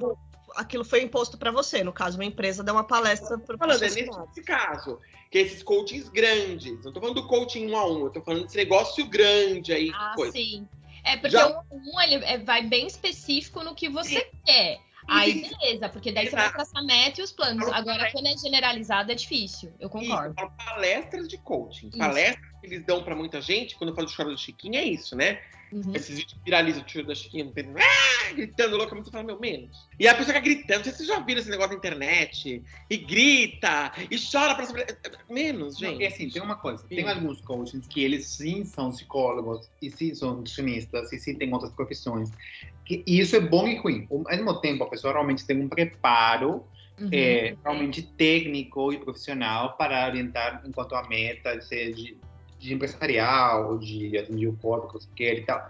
aquilo foi imposto para você, no caso, uma empresa deu uma palestra para falando, é nesse caso, que é esses coachings grandes. Não tô falando do coaching um a um, eu tô falando desse negócio grande aí. Ah, coisa. sim. É porque Já... um, um ele é, vai bem específico no que você sim. quer. Aí, beleza, porque daí Exato. você vai traçar meta e os planos. Agora, quando é generalizado, é difícil. Eu concordo. Isso, palestras de coaching. Isso. Palestras que eles dão para muita gente, quando eu falo do choro do Chiquinho, é isso, né? Uhum. Esses vídeos viralizam o choro da Chiquinha, não tem... ah! gritando loucamente, você fala, meu, menos. E a pessoa fica gritando, não sei se vocês já viram esse negócio na internet, e grita, e chora pra saber. Menos, gente. Não, e assim, tem uma coisa, sim. tem alguns coaches que eles sim são psicólogos, e sim são nutricionistas, e sim têm outras profissões. Que, e isso é bom e ruim. Ao mesmo tempo, a pessoa realmente tem um preparo uhum. é, realmente técnico e profissional para orientar enquanto a meta, seja de de empresarial, de atender o corpo que você quer e tal.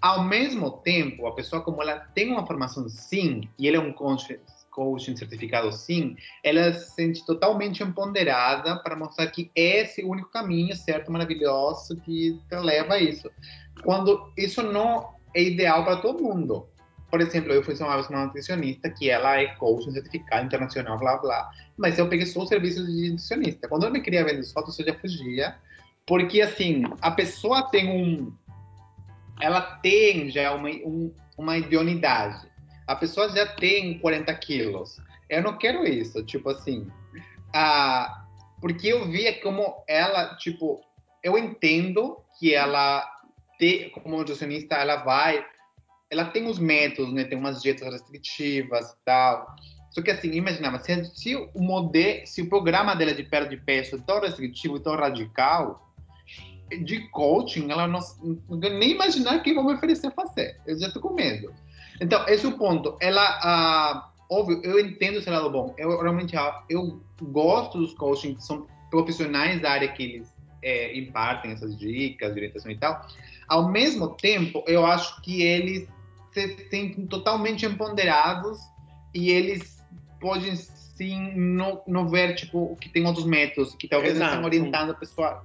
Ao mesmo tempo, a pessoa, como ela tem uma formação sim, e ele é um coaching certificado sim, ela se sente totalmente empoderada para mostrar que esse é o único caminho certo, maravilhoso, que te leva a isso. Quando isso não é ideal para todo mundo. Por exemplo, eu fui uma uma nutricionista que ela é coaching certificado internacional, blá blá, mas eu peguei só o serviço de nutricionista. Quando eu me queria vender fotos, eu já fugia porque, assim, a pessoa tem um. Ela tem já uma, um, uma idoneidade. A pessoa já tem 40 quilos. Eu não quero isso. Tipo assim. Ah, porque eu via como ela, tipo. Eu entendo que ela, te, como nutricionista, ela vai. Ela tem os métodos, né? Tem umas dietas restritivas e tal. Só que assim, imaginava, se, se o modelo, se o programa dela de perda de peso é tão restritivo tão radical, de coaching, ela não, não nem imaginar quem vão me oferecer fazer. Eu já tô com medo. Então, esse é o ponto. Ela, ah, óbvio, eu entendo esse lado bom. Eu realmente eu gosto dos coaching que são profissionais da área que eles é, impartem essas dicas, orientação e tal. Ao mesmo tempo, eu acho que eles se sentem totalmente empoderados e eles podem sim não, não ver tipo que tem outros métodos que talvez Exato. estão orientando a pessoa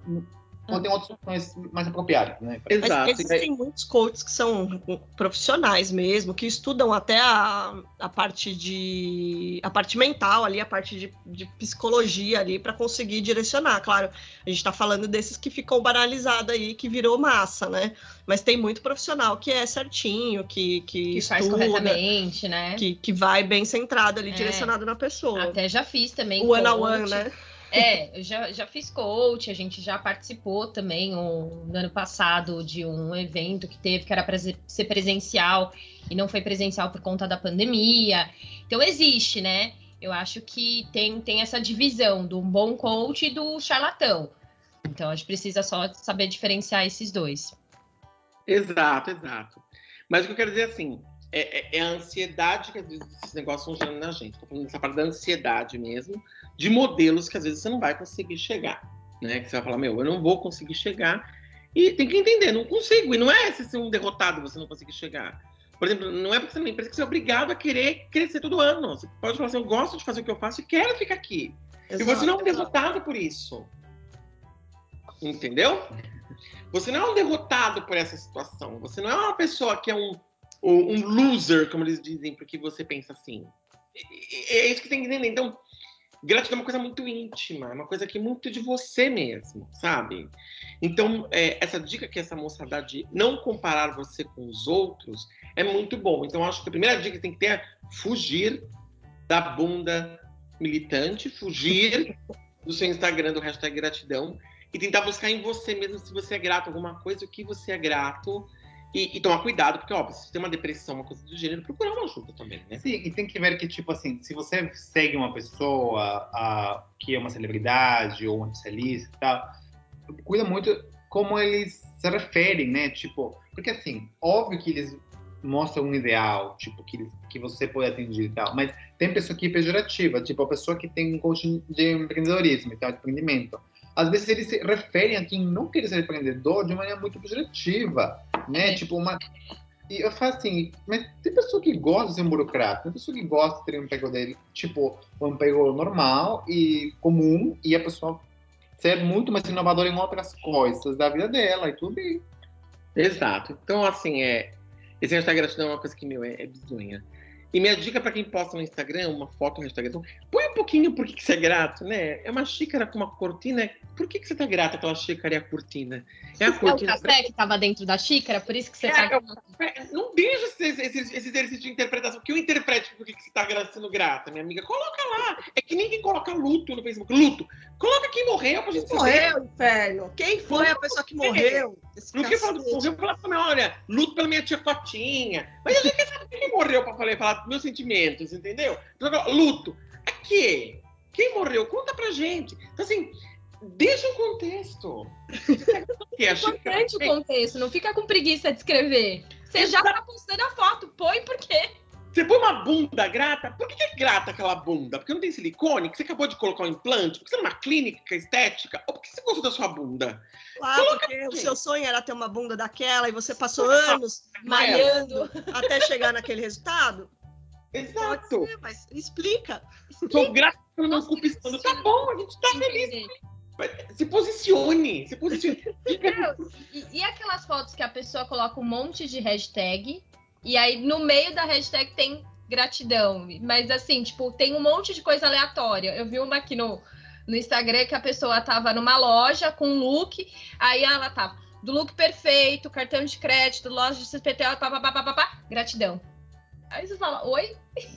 ou tem outras opções mais apropriadas, né? Exato. Mas existem muitos coaches que são profissionais mesmo, que estudam até a, a parte de a parte mental ali, a parte de, de psicologia ali para conseguir direcionar. Claro, a gente está falando desses que ficam banalizados aí, que virou massa, né? Mas tem muito profissional que é certinho, que que, que estuda, faz corretamente, né? Que, que vai bem centrado ali, é. direcionado na pessoa. Até já fiz também. O one on one, né? É, eu já, já fiz coach, a gente já participou também um, no ano passado de um evento que teve, que era para ser presencial e não foi presencial por conta da pandemia. Então existe, né? Eu acho que tem, tem essa divisão do bom coach e do charlatão. Então a gente precisa só saber diferenciar esses dois. Exato, exato. Mas o que eu quero dizer assim, é, é, é a ansiedade que esses negócios estão gerando na gente. Estou falando dessa parte da ansiedade mesmo, de modelos que às vezes você não vai conseguir chegar. Né? Que você vai falar, meu, eu não vou conseguir chegar. E tem que entender, não consigo. E não é se ser um derrotado você não conseguir chegar. Por exemplo, não é porque você é uma empresa que você é obrigado a querer crescer todo ano. Você pode falar assim, eu gosto de fazer o que eu faço e quero ficar aqui. Exato, e você não é um derrotado por isso. Entendeu? Você não é um derrotado por essa situação. Você não é uma pessoa que é um um loser, como eles dizem, porque você pensa assim. É isso que tem que entender. Então, gratidão é uma coisa muito íntima, é uma coisa que é muito de você mesmo, sabe? Então, é, essa dica que essa moça dá de não comparar você com os outros é muito bom. Então, acho que a primeira dica que tem que ter é fugir da bunda militante, fugir *laughs* do seu Instagram do hashtag gratidão e tentar buscar em você mesmo se você é grato a alguma coisa, o que você é grato. E, e, tomar cuidado, porque, óbvio, se você tem uma depressão, uma coisa do gênero, procurar uma ajuda também, né? Sim, e tem que ver que, tipo assim, se você segue uma pessoa a, que é uma celebridade ou um especialista e tal, cuida muito como eles se referem, né? Tipo, porque assim, óbvio que eles mostram um ideal, tipo, que, que você pode atingir e tal, mas tem pessoa que é pejorativa, tipo, a pessoa que tem um coaching de empreendedorismo e tal, de empreendimento às vezes eles se referem a quem não quer ser empreendedor de maneira muito pejorativa, né? Tipo, uma. E eu falo assim, mas tem pessoa que gosta de ser um burocrata, tem pessoa que gosta de ter um emprego dele, tipo, um emprego normal e comum, e a pessoa ser muito mais inovadora em outras coisas da vida dela, e tudo bem. Exato. Então, assim, é. Esse hashtag gratidão é uma coisa que, meu, é, é bizonha. E minha dica para quem posta no Instagram, uma foto, um hashtag, põe um pouquinho por que, que você é grato, né? É uma xícara com uma cortina. Por que, que você tá grato aquela xícara e a cortina? É a cortina. É o café que tava dentro da xícara, por isso que você é, tá. É, não deixa esse, esse, esse, exercício de interpretação. Que eu interprete por que, que você tá sendo grata, minha amiga. Coloca lá. É que ninguém coloca luto no Facebook. Luto. Coloca quem morreu pra gente quem Morreu, inferno. Quem foi a pessoa que morreu? Não quer falar do morreu, fala pra mim, olha, luto pela minha tia Cotinha. Mas a gente quer saber quem morreu pra falar, falar dos meus sentimentos, entendeu? Então, luto. Aqui. Quem morreu? Conta pra gente. Então, assim, deixa o contexto. é *laughs* importante o contexto, não fica com preguiça de escrever. Você já tá postando a foto, põe por quê? Você põe uma bunda grata, por que é grata aquela bunda? Porque não tem silicone, que você acabou de colocar um implante, porque você é numa clínica estética, ou porque você gostou da sua bunda? Claro, Coloca porque o seu sonho era ter uma bunda daquela e você passou anos malhando até chegar naquele resultado? Exato. Ser, mas explica. Sou grata pelo meu corpo Tá bom, a gente tá feliz. Se posicione, se posicione. *laughs* e, e aquelas fotos que a pessoa coloca um monte de hashtag e aí, no meio da hashtag tem gratidão. Mas assim, tipo, tem um monte de coisa aleatória. Eu vi uma aqui no, no Instagram que a pessoa tava numa loja com um look, aí ela tava do look perfeito, cartão de crédito, loja de CPTO, papapá, gratidão. Aí você fala, oi? *laughs*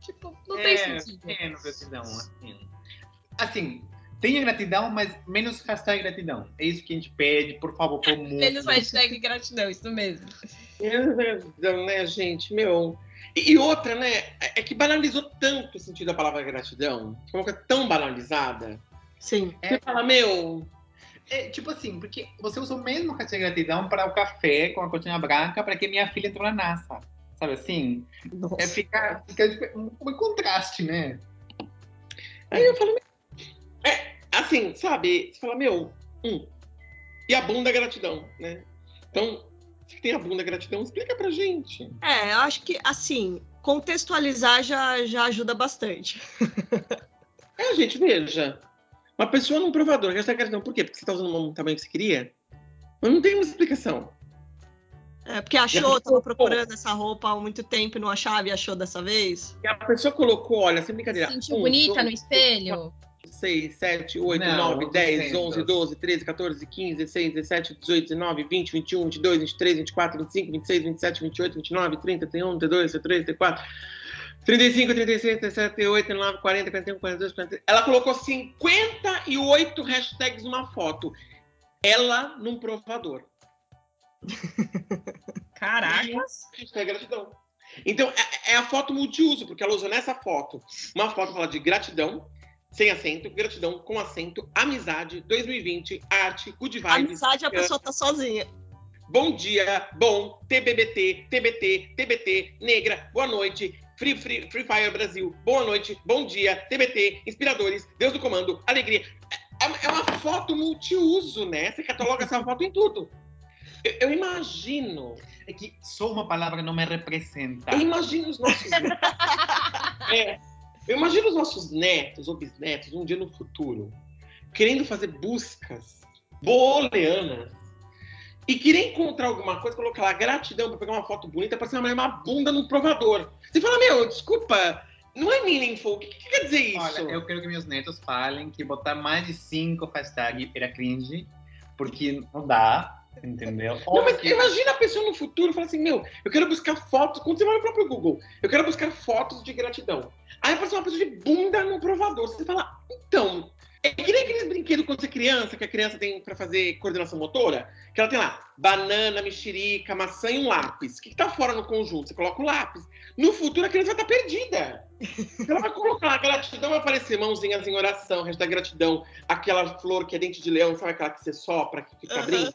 tipo, não é, tem sentido. Menos gratidão, assim. Assim, tenha gratidão, mas menos hashtag gratidão. É isso que a gente pede, por favor, por *laughs* mundo. menos hashtag gratidão, isso mesmo. Gratidão, né, gente? Meu. E, e, outra, né? É que banalizou tanto o sentido da palavra gratidão. Como que é tão banalizada. Sim. Você é. fala, meu. É, tipo assim, porque você usa o mesmo hashtag gratidão para o café com a cortina branca para que minha filha entrou na NASA. Sabe assim? Nossa. É ficar, fica um, um contraste, né? Aí eu falo, é, assim, sabe? Você fala, meu, hum, e a bunda é gratidão, né? Então, se tem a bunda é gratidão, explica pra gente. É, eu acho que, assim, contextualizar já, já ajuda bastante. é, gente, veja. Uma pessoa num provador, essa gratidão, por quê? Porque você tá usando um tamanho que você queria? Mas não tem uma explicação. É, porque achou, estava procurando essa roupa há muito tempo e não achava e achou dessa vez. E a pessoa colocou, olha, sem brincadeira. Se sentiu um, bonita dois, no espelho? 6, 7, 8, não, 9, 10, 11, 12, 13, 14, 15, 16, 17, 18, 19, 20, 21, 22, 23, 24, 25, 26, 27, 28, 29, 30, 31, 32, 33, 34, 35, 36, 37, 38, 39, 40, 41, 42, 43. Ela colocou 58 hashtags numa foto. Ela num provador. Caracas. Hashtag gratidão. Então, é, é, a foto multiuso, porque ela usa nessa foto uma foto fala de gratidão, sem acento, gratidão com acento, amizade, 2020, arte, good vibes. Amizade, a pessoa tá sozinha. Bom dia, bom, TBBT, TBT, TBT, negra, boa noite, Free, Free, Free Fire Brasil, boa noite, bom dia, TBT, inspiradores, Deus do comando, alegria. É, é uma foto multiuso, né? Você cataloga essa foto em tudo. Eu, imagino. É que só uma palavra não me representa. Eu imagino os nossos. *laughs* é, eu imagino os nossos netos ou bisnetos, um dia no futuro, querendo fazer buscas booleanas e querer encontrar alguma coisa, colocar lá gratidão para pegar uma foto bonita, para ser uma bunda no provador. Você fala, meu, desculpa, não é meaningful. O que, que quer dizer isso? Olha, eu quero que meus netos falem que botar mais de cinco hashtags era cringe, porque não dá, entendeu? Não, mas imagina a pessoa no futuro falar assim, meu, eu quero buscar fotos, quando você vai no próprio Google, eu quero buscar fotos de gratidão. Aí aparece uma pessoa de bunda no provador. Você fala, então, é que nem aqueles brinquedos quando você é criança, que a criança tem pra fazer coordenação motora, que ela tem lá banana, mexerica, maçã e um lápis. O que, que tá fora no conjunto? Você coloca o lápis. No futuro a criança vai estar perdida. Ela vai colocar lá, gratidão, vai aparecer mãozinhas em oração, hashtag gratidão, aquela flor que é dente de leão, sabe aquela que você sopra, que fica abrindo?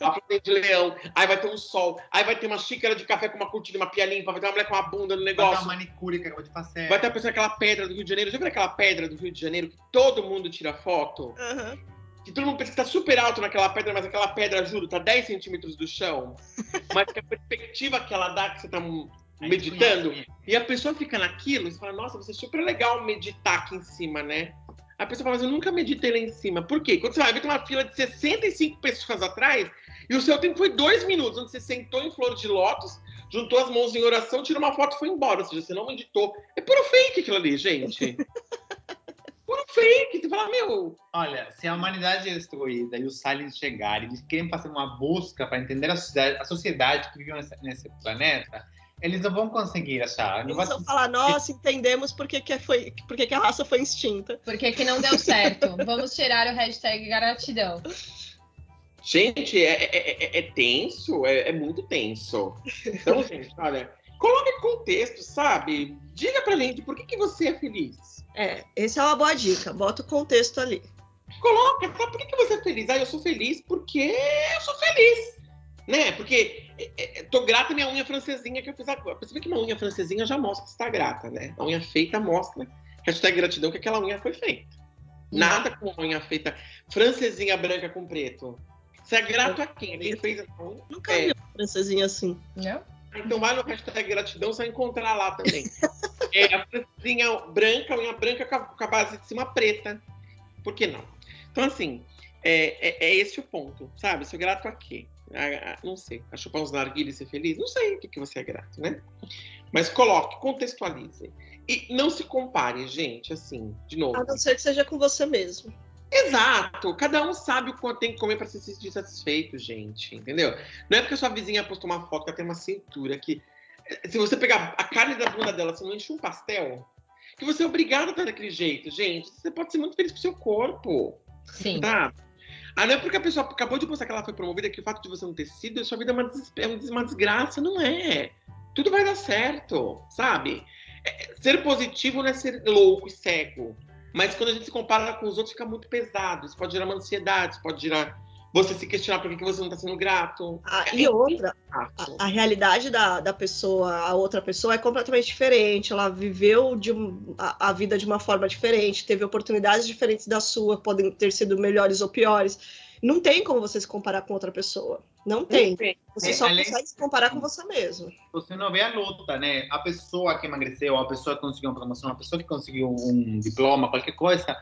A flor dente de leão, aí vai ter um sol, aí vai ter uma xícara de café com uma cortina, uma pia limpa, vai ter uma mulher com uma bunda no Vai ter uma negócio. manicure que acabou de fazer. Vai ter a pessoa aquela pedra do Rio de Janeiro. Já viu aquela pedra do Rio de Janeiro que todo mundo tira foto? Aham. Que todo mundo pensa que tá super alto naquela pedra, mas aquela pedra, juro, tá 10 centímetros do chão. *laughs* Mas que a perspectiva que ela dá, que você tá meditando, conhece. e a pessoa fica naquilo, e você fala, nossa, vai ser super legal meditar aqui em cima, né? A pessoa fala, mas eu nunca meditei lá em cima. Por quê? Quando você vai ver, tem uma fila de 65 pessoas atrás, e o seu tempo foi dois minutos, onde você sentou em flor de lótus, juntou as mãos em oração, tirou uma foto e foi embora. Ou seja, você não meditou. É puro fake aquilo ali, gente. *laughs* puro fake. Você fala, meu, Olha, se a humanidade é destruída e os aliens chegarem, eles querem fazer uma busca para entender a sociedade, a sociedade que vive nesse, nesse planeta, eles não vão conseguir achar. Eles vão falar, nossa, entendemos por que, que, foi, por que, que a raça foi extinta. Por que, não deu certo? *laughs* Vamos tirar o hashtag gratidão. Gente, é, é- é- é tenso, é, é muito tenso. Então, *laughs* gente, olha, coloque contexto, sabe? Diga pra gente por que, que você é feliz. É, essa é uma boa dica. Bota o contexto ali. Coloca, tá? Por que, que você é feliz? Ah, eu sou feliz porque eu sou feliz. Né? Porque é, é, tô grata à minha unha francesinha que eu fiz agora. Você vê que uma unha francesinha já mostra que está grata, né? A unha feita mostra hashtag gratidão que aquela unha foi feita. Nada com unha feita francesinha branca com preto. Você é grato a quem? Quem fez essa unha? Nunca É. vi uma francesinha assim. Não? Então vai no hashtag gratidão, você vai encontrar lá também. *laughs* é a francesinha branca, unha branca com a, com a base de cima preta. Por que não? Então, assim, é, é- é esse o ponto, sabe? Sou grato a quê? A- a- não sei. A chupar uns narguilhos e ser feliz? Não sei o que, que você é grato, né? Mas coloque, contextualize. E não se compare, gente, assim, de novo. A não ser que seja com você mesmo. Exato. Cada um sabe o quanto tem que comer para se sentir satisfeito, gente. Entendeu? Não é porque a sua vizinha postou uma foto que ela tem uma cintura que. Se você pegar a carne da bunda dela, você não enche um pastel, que você é obrigado a estar daquele jeito, gente. Você pode ser muito feliz com o seu corpo, Sim. tá? Ah, não é porque a pessoa acabou de postar que ela foi promovida que o fato de você não ter sido, a sua vida é uma, des- é uma desgraça. Não é. Tudo vai dar certo, sabe? É- Ser positivo não é ser louco e cego. Mas quando a gente se compara com os outros, fica muito pesado. Isso pode gerar uma ansiedade, isso pode gerar você se questionar por que que você não está sendo grato. Ah, É e outra, a, a realidade da, da pessoa, a outra pessoa é completamente diferente. Ela viveu de um- a, a vida de uma forma diferente, teve oportunidades diferentes da sua, podem ter sido melhores ou piores. Não tem como você se comparar com outra pessoa. Não tem. Você É, só além- consegue se comparar com você mesmo. Você não vê a luta, né? A pessoa que emagreceu, a pessoa que conseguiu uma promoção, a pessoa que conseguiu um diploma, qualquer coisa.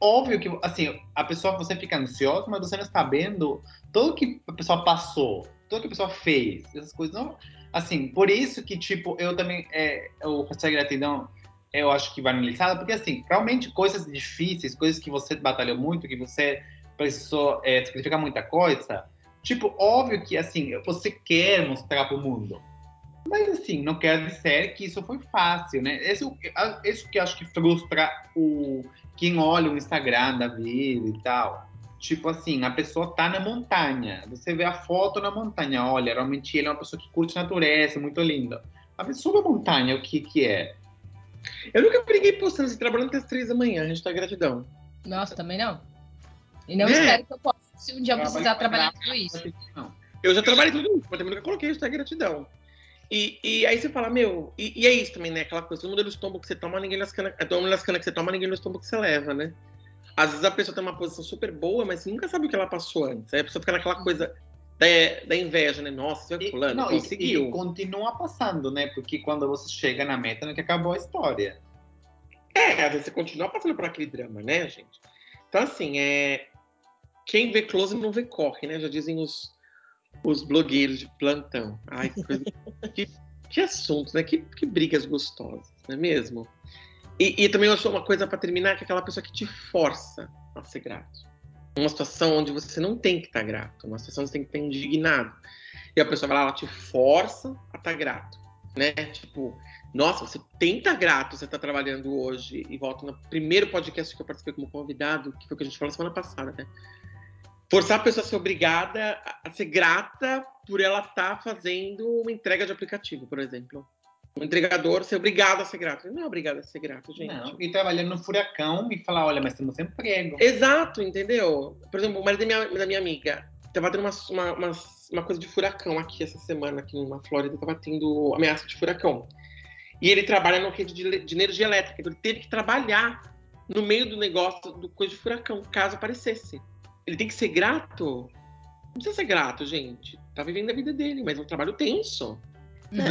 Óbvio que, assim, a pessoa, você fica ansiosa, mas você não está vendo tudo que a pessoa passou, tudo que a pessoa fez, essas coisas. Não, assim, por isso que, tipo, eu também, é, o hashtag gratidão, eu acho que analisar, porque, assim, realmente coisas difíceis, coisas que você batalhou muito, que você precisou é, sacrificar muita coisa, tipo, óbvio que, assim, você quer mostrar para o mundo. Mas assim, não quer dizer que isso foi fácil, né? Esse, isso que eu acho que frustra o quem olha o Instagram da vida e tal. Tipo assim, a pessoa tá na montanha. Você vê a foto na montanha. Olha, realmente ele é uma pessoa que curte natureza, muito linda. A pessoa na montanha, o que que é? Eu nunca briguei postando assim, trabalhando até as três da manhã, a gente tá gratidão. Nossa, também não. E não É. espero que eu possa, se um dia eu Trabalho precisar trabalhar tudo isso. Não. Eu já trabalhei tudo isso, mas também nunca coloquei hashtag gratidão. E, e aí você fala, meu, e, e é isso também, né? Aquela coisa, todo mundo no estômago que você toma, ninguém nas canas. É todo mundo nas canas que você toma, ninguém no estômago que você leva, né? Às vezes a pessoa tem uma posição super boa, mas nunca sabe o que ela passou antes. Aí a pessoa fica naquela coisa da, da inveja, né? Nossa, você é E, fulano, não, e- conseguiu. e continua passando, né? Porque quando você chega na meta, não é que acabou a história. É, às vezes você continua passando por aquele drama, né, gente? Então, assim, é. Quem vê close não vê corre, né? Já dizem os, os blogueiros de plantão. Ai, que coisa. *laughs* que, que assunto, né? Que, que brigas gostosas. não é mesmo? E, e também eu acho uma coisa para terminar, que é aquela pessoa que te força a ser grato. Uma situação onde você não tem que estar grato, uma situação onde você tem que estar indignado. E a pessoa vai lá, ela te força a estar grato, né? Tipo, nossa, você tenta grato, você está trabalhando hoje e volta no primeiro podcast que eu participei como convidado, que foi o que a gente falou semana passada, né? Forçar a pessoa a ser obrigada a ser grata por ela estar tá fazendo uma entrega de aplicativo, por exemplo. Um entregador ser obrigado a ser grato. Não é obrigado a ser grato, gente. Não, e trabalhando no furacão e falar, olha, mas temos emprego. Exato, entendeu? Por exemplo, o marido da minha, da minha amiga estava tendo uma, uma, uma, uma coisa de furacão aqui essa semana, aqui na Flórida, estava tendo ameaça de furacão. E ele trabalha no rede de, de energia elétrica, então ele teve que trabalhar no meio do negócio do coisa de furacão, caso aparecesse. Ele tem que ser grato. Não precisa ser grato, gente. Tá vivendo a vida dele, mas é um trabalho tenso. É.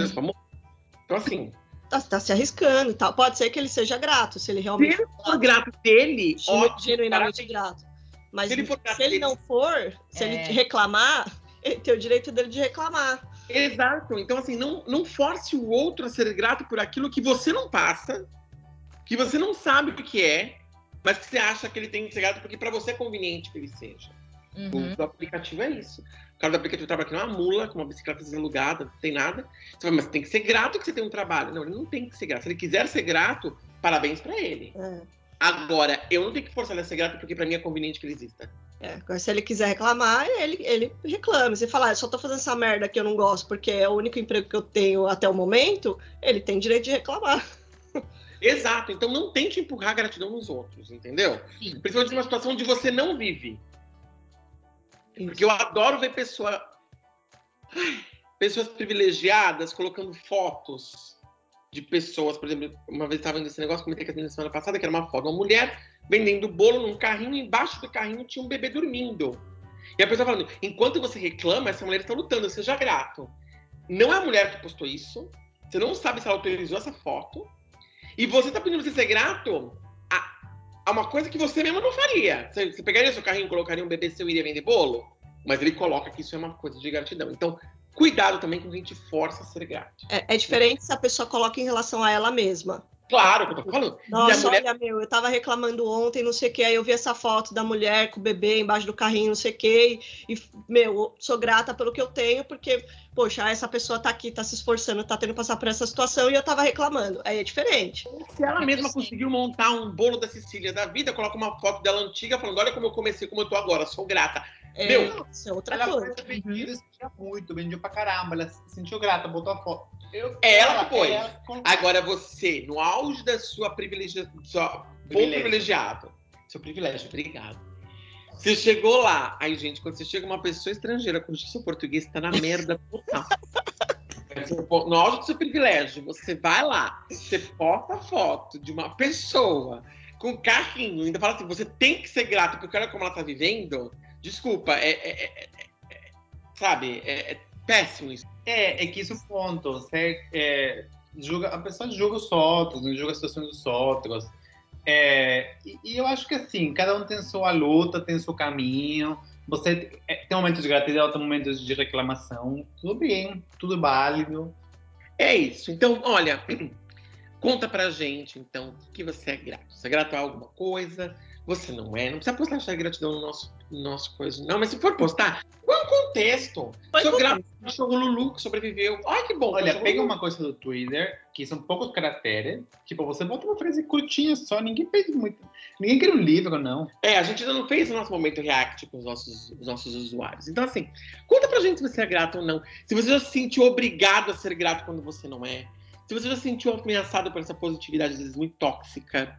Então, assim. Tá, tá, se arriscando e tal. Pode ser que ele seja grato, se ele realmente. Se ele for grato dele, ótimo, genuinamente grato. Mas se ele, for se ele não for, se é... ele reclamar, ele tem o direito dele de reclamar. Exato. Então, assim, não, não force o outro a ser grato por aquilo que você não passa, que você não sabe o que é, mas que você acha que ele tem que ser grato porque para você é conveniente que ele seja. Uhum. O aplicativo é isso. O cara do aplicativo trabalha aqui numa mula, com uma bicicleta desalugada, não tem nada. Você fala, mas tem que ser grato que você tem um trabalho. Não, ele não tem que ser grato. Se ele quiser ser grato, parabéns para ele. É. Agora, eu não tenho que forçar ele a ser grato porque para mim é conveniente que ele exista. É, agora, se ele quiser reclamar, ele, ele reclama. Se falar, ah, só tô fazendo essa merda que eu não gosto porque é o único emprego que eu tenho até o momento, ele tem direito de reclamar. *laughs* Exato. Então não tente empurrar gratidão nos outros, entendeu? Sim. Principalmente numa situação onde você não vive. Porque eu adoro ver pessoa... pessoas privilegiadas colocando fotos de pessoas. Por exemplo, uma vez estava vendo esse negócio, comentei com a na semana passada, que era uma foto de uma mulher vendendo bolo num carrinho, e embaixo do carrinho tinha um bebê dormindo. E a pessoa falando, enquanto você reclama, essa mulher está lutando, seja grato. Não é a mulher que postou isso, você não sabe se ela autorizou essa foto, e você está pedindo você ser grato a uma coisa que você mesmo não faria. Você, você pegaria seu carrinho, colocaria um bebê seu e iria vender bolo? Mas ele coloca que isso é uma coisa de gratidão. Então, cuidado também com quem te força a ser grato. É, é diferente se a pessoa coloca em relação a ela mesma. Claro, que eu tô falando. Nossa, mulher... olha, meu, eu tava reclamando ontem, não sei o que, aí eu vi essa foto da mulher com o bebê embaixo do carrinho, não sei o que, e, meu, sou grata pelo que eu tenho, porque, poxa, essa pessoa tá aqui, tá se esforçando, tá tendo que passar por essa situação, e eu tava reclamando. Aí é diferente. Se ela mesma conseguiu montar um bolo da Sicília da vida, coloca uma foto dela antiga, falando, olha como eu comecei, como eu tô agora, sou grata. É, meu, isso é outra ela coisa. Ela vendida, sentia muito, vendia pra caramba, ela se sentiu grata, botou a foto. Eu, ela que pôs. Agora você, no auge da sua privilegiação, bom privilegiado, seu privilégio, obrigado. Você chegou lá, aí, gente, quando você chega uma pessoa estrangeira com seu português, tá na merda total. no auge do seu privilégio, você vai lá, você posta foto de uma pessoa com carrinho, ainda fala assim, você tem que ser grato porque olha como ela tá vivendo. Desculpa, é, é, é, é sabe, é, péssimo isso. É, é que isso é o ponto. Você, é, julga, a pessoa julga os outros, não julga as situações dos outros. É, e, e, eu acho que assim, cada um tem sua luta, tem seu caminho. Você é, tem momentos de gratidão, tem momentos de reclamação. Tudo bem, tudo válido. É isso. Então, olha, *clears throat* conta pra gente, então, que você é grato. Você é grato a alguma coisa? Você não é? Não precisa postar gratidão no nosso, no nosso coisa. Não, mas se for postar, qual é o contexto? Foi Sou grato ao jogo Lulu que sobreviveu. Ai, que bom. Olha, pega uma coisa do Twitter, que são poucos caracteres. Tipo, você bota uma frase curtinha só, ninguém fez muito. Ninguém quer um livro, não. É, a gente ainda não fez o nosso momento react com os nossos, os nossos usuários. Então, assim, conta pra gente se você é grato ou não. Se você já se sentiu obrigado a ser grato quando você não é. Se você já se sentiu ameaçado por essa positividade, às vezes, muito tóxica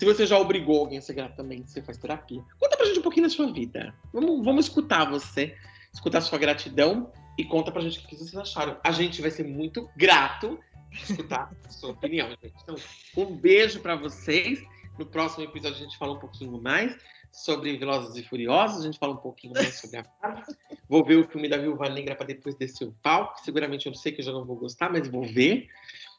se você já obrigou alguém a ser grato também, você faz terapia. Conta pra gente um pouquinho da sua vida. Vamos, vamos escutar você, escutar sua gratidão e conta pra gente o que vocês acharam. A gente vai ser muito grato de escutar *laughs* a sua opinião, gente. Então, um beijo para vocês. No próximo episódio a gente fala um pouquinho mais sobre Velozes e Furiosos, a gente fala um pouquinho mais sobre a parte. Vou ver o filme da Viúva Negra para depois descer o palco. Seguramente eu sei que eu já não vou gostar, mas vou ver.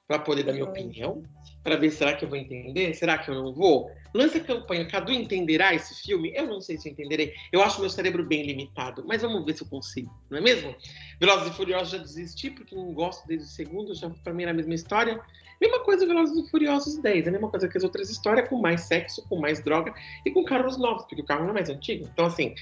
Para poder dar minha opinião, para ver será que eu vou entender, será que eu não vou. Lance a campanha, Cadu entenderá esse filme? Eu não sei se eu entenderei. Eu acho meu cérebro bem limitado, mas vamos ver se eu consigo, não é mesmo? Velozes e Furiosos já desisti, porque não gosto desde o segundo, já para mim era a mesma história. Mesma coisa Velozes e Furiosos 10, a mesma coisa que as outras histórias, com mais sexo, com mais droga e com carros novos, porque o carro não é mais antigo. Então, assim,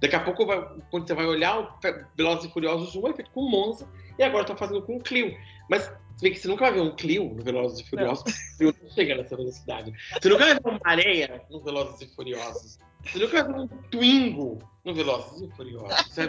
daqui a pouco, vai, quando você vai olhar, o Velozes e Furiosos 1 é feito com Monza e agora tá fazendo com Clio. Mas você vê que você nunca vai ver um Clio no Velozes e Furiosos, o Clio não chega nessa velocidade. Você nunca vai ver uma areia no Velozes e Furiosos. Você nunca vai ver um Twingo no Velozes e Furiosos. Você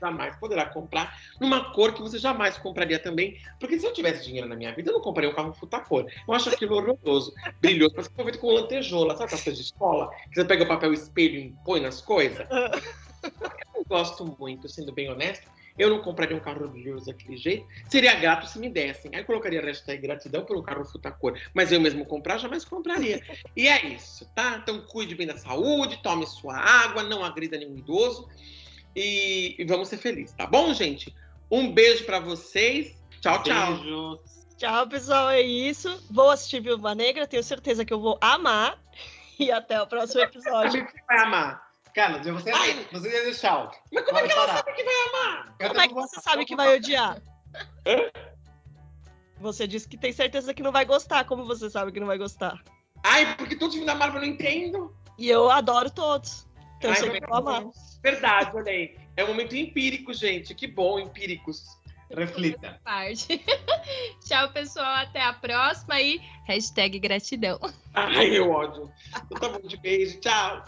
jamais poderá comprar numa cor que você jamais compraria também. Porque se eu tivesse dinheiro na minha vida, eu não compraria um carro cor. Eu acho aquilo horroroso, brilhoso, parece que foi feito com lantejola, sabe aquelas de escola? Que você pega o papel espelho e põe nas coisas. Eu não gosto muito, sendo bem honesto. Eu não compraria um carro brilhoso daquele jeito. Seria grato se me dessem. Aí colocaria a hashtag gratidão pelo carro cor. Mas eu mesmo comprar, jamais compraria. *laughs* E é isso, tá? Então cuide bem da saúde, tome sua água, não agrida nenhum idoso e, e vamos ser felizes, tá bom, gente? Um beijo para vocês. Tchau, tchau. Beijos. Tchau, pessoal. É isso. Vou assistir Viúva Negra. Tenho certeza que eu vou amar. *laughs* E até o próximo episódio. Você vai amar. Cara, você, Ai. você diz tchau. Mas como Pode é que ela parar. sabe que vai amar? Como é que você sabe que vai odiar? Você disse que tem certeza que não vai gostar. Como você sabe que não vai gostar? Ai, porque todos os filmes da Marvel eu não entendo. E eu adoro todos. Então Ai, eu sei que eu amar. Verdade, olha aí. É um momento empírico, gente. Que bom, empíricos. Reflita. Parte. *laughs* Tchau, pessoal. Até a próxima e hashtag gratidão. Ai, eu ódio. Então tá bom de beijo. Tchau.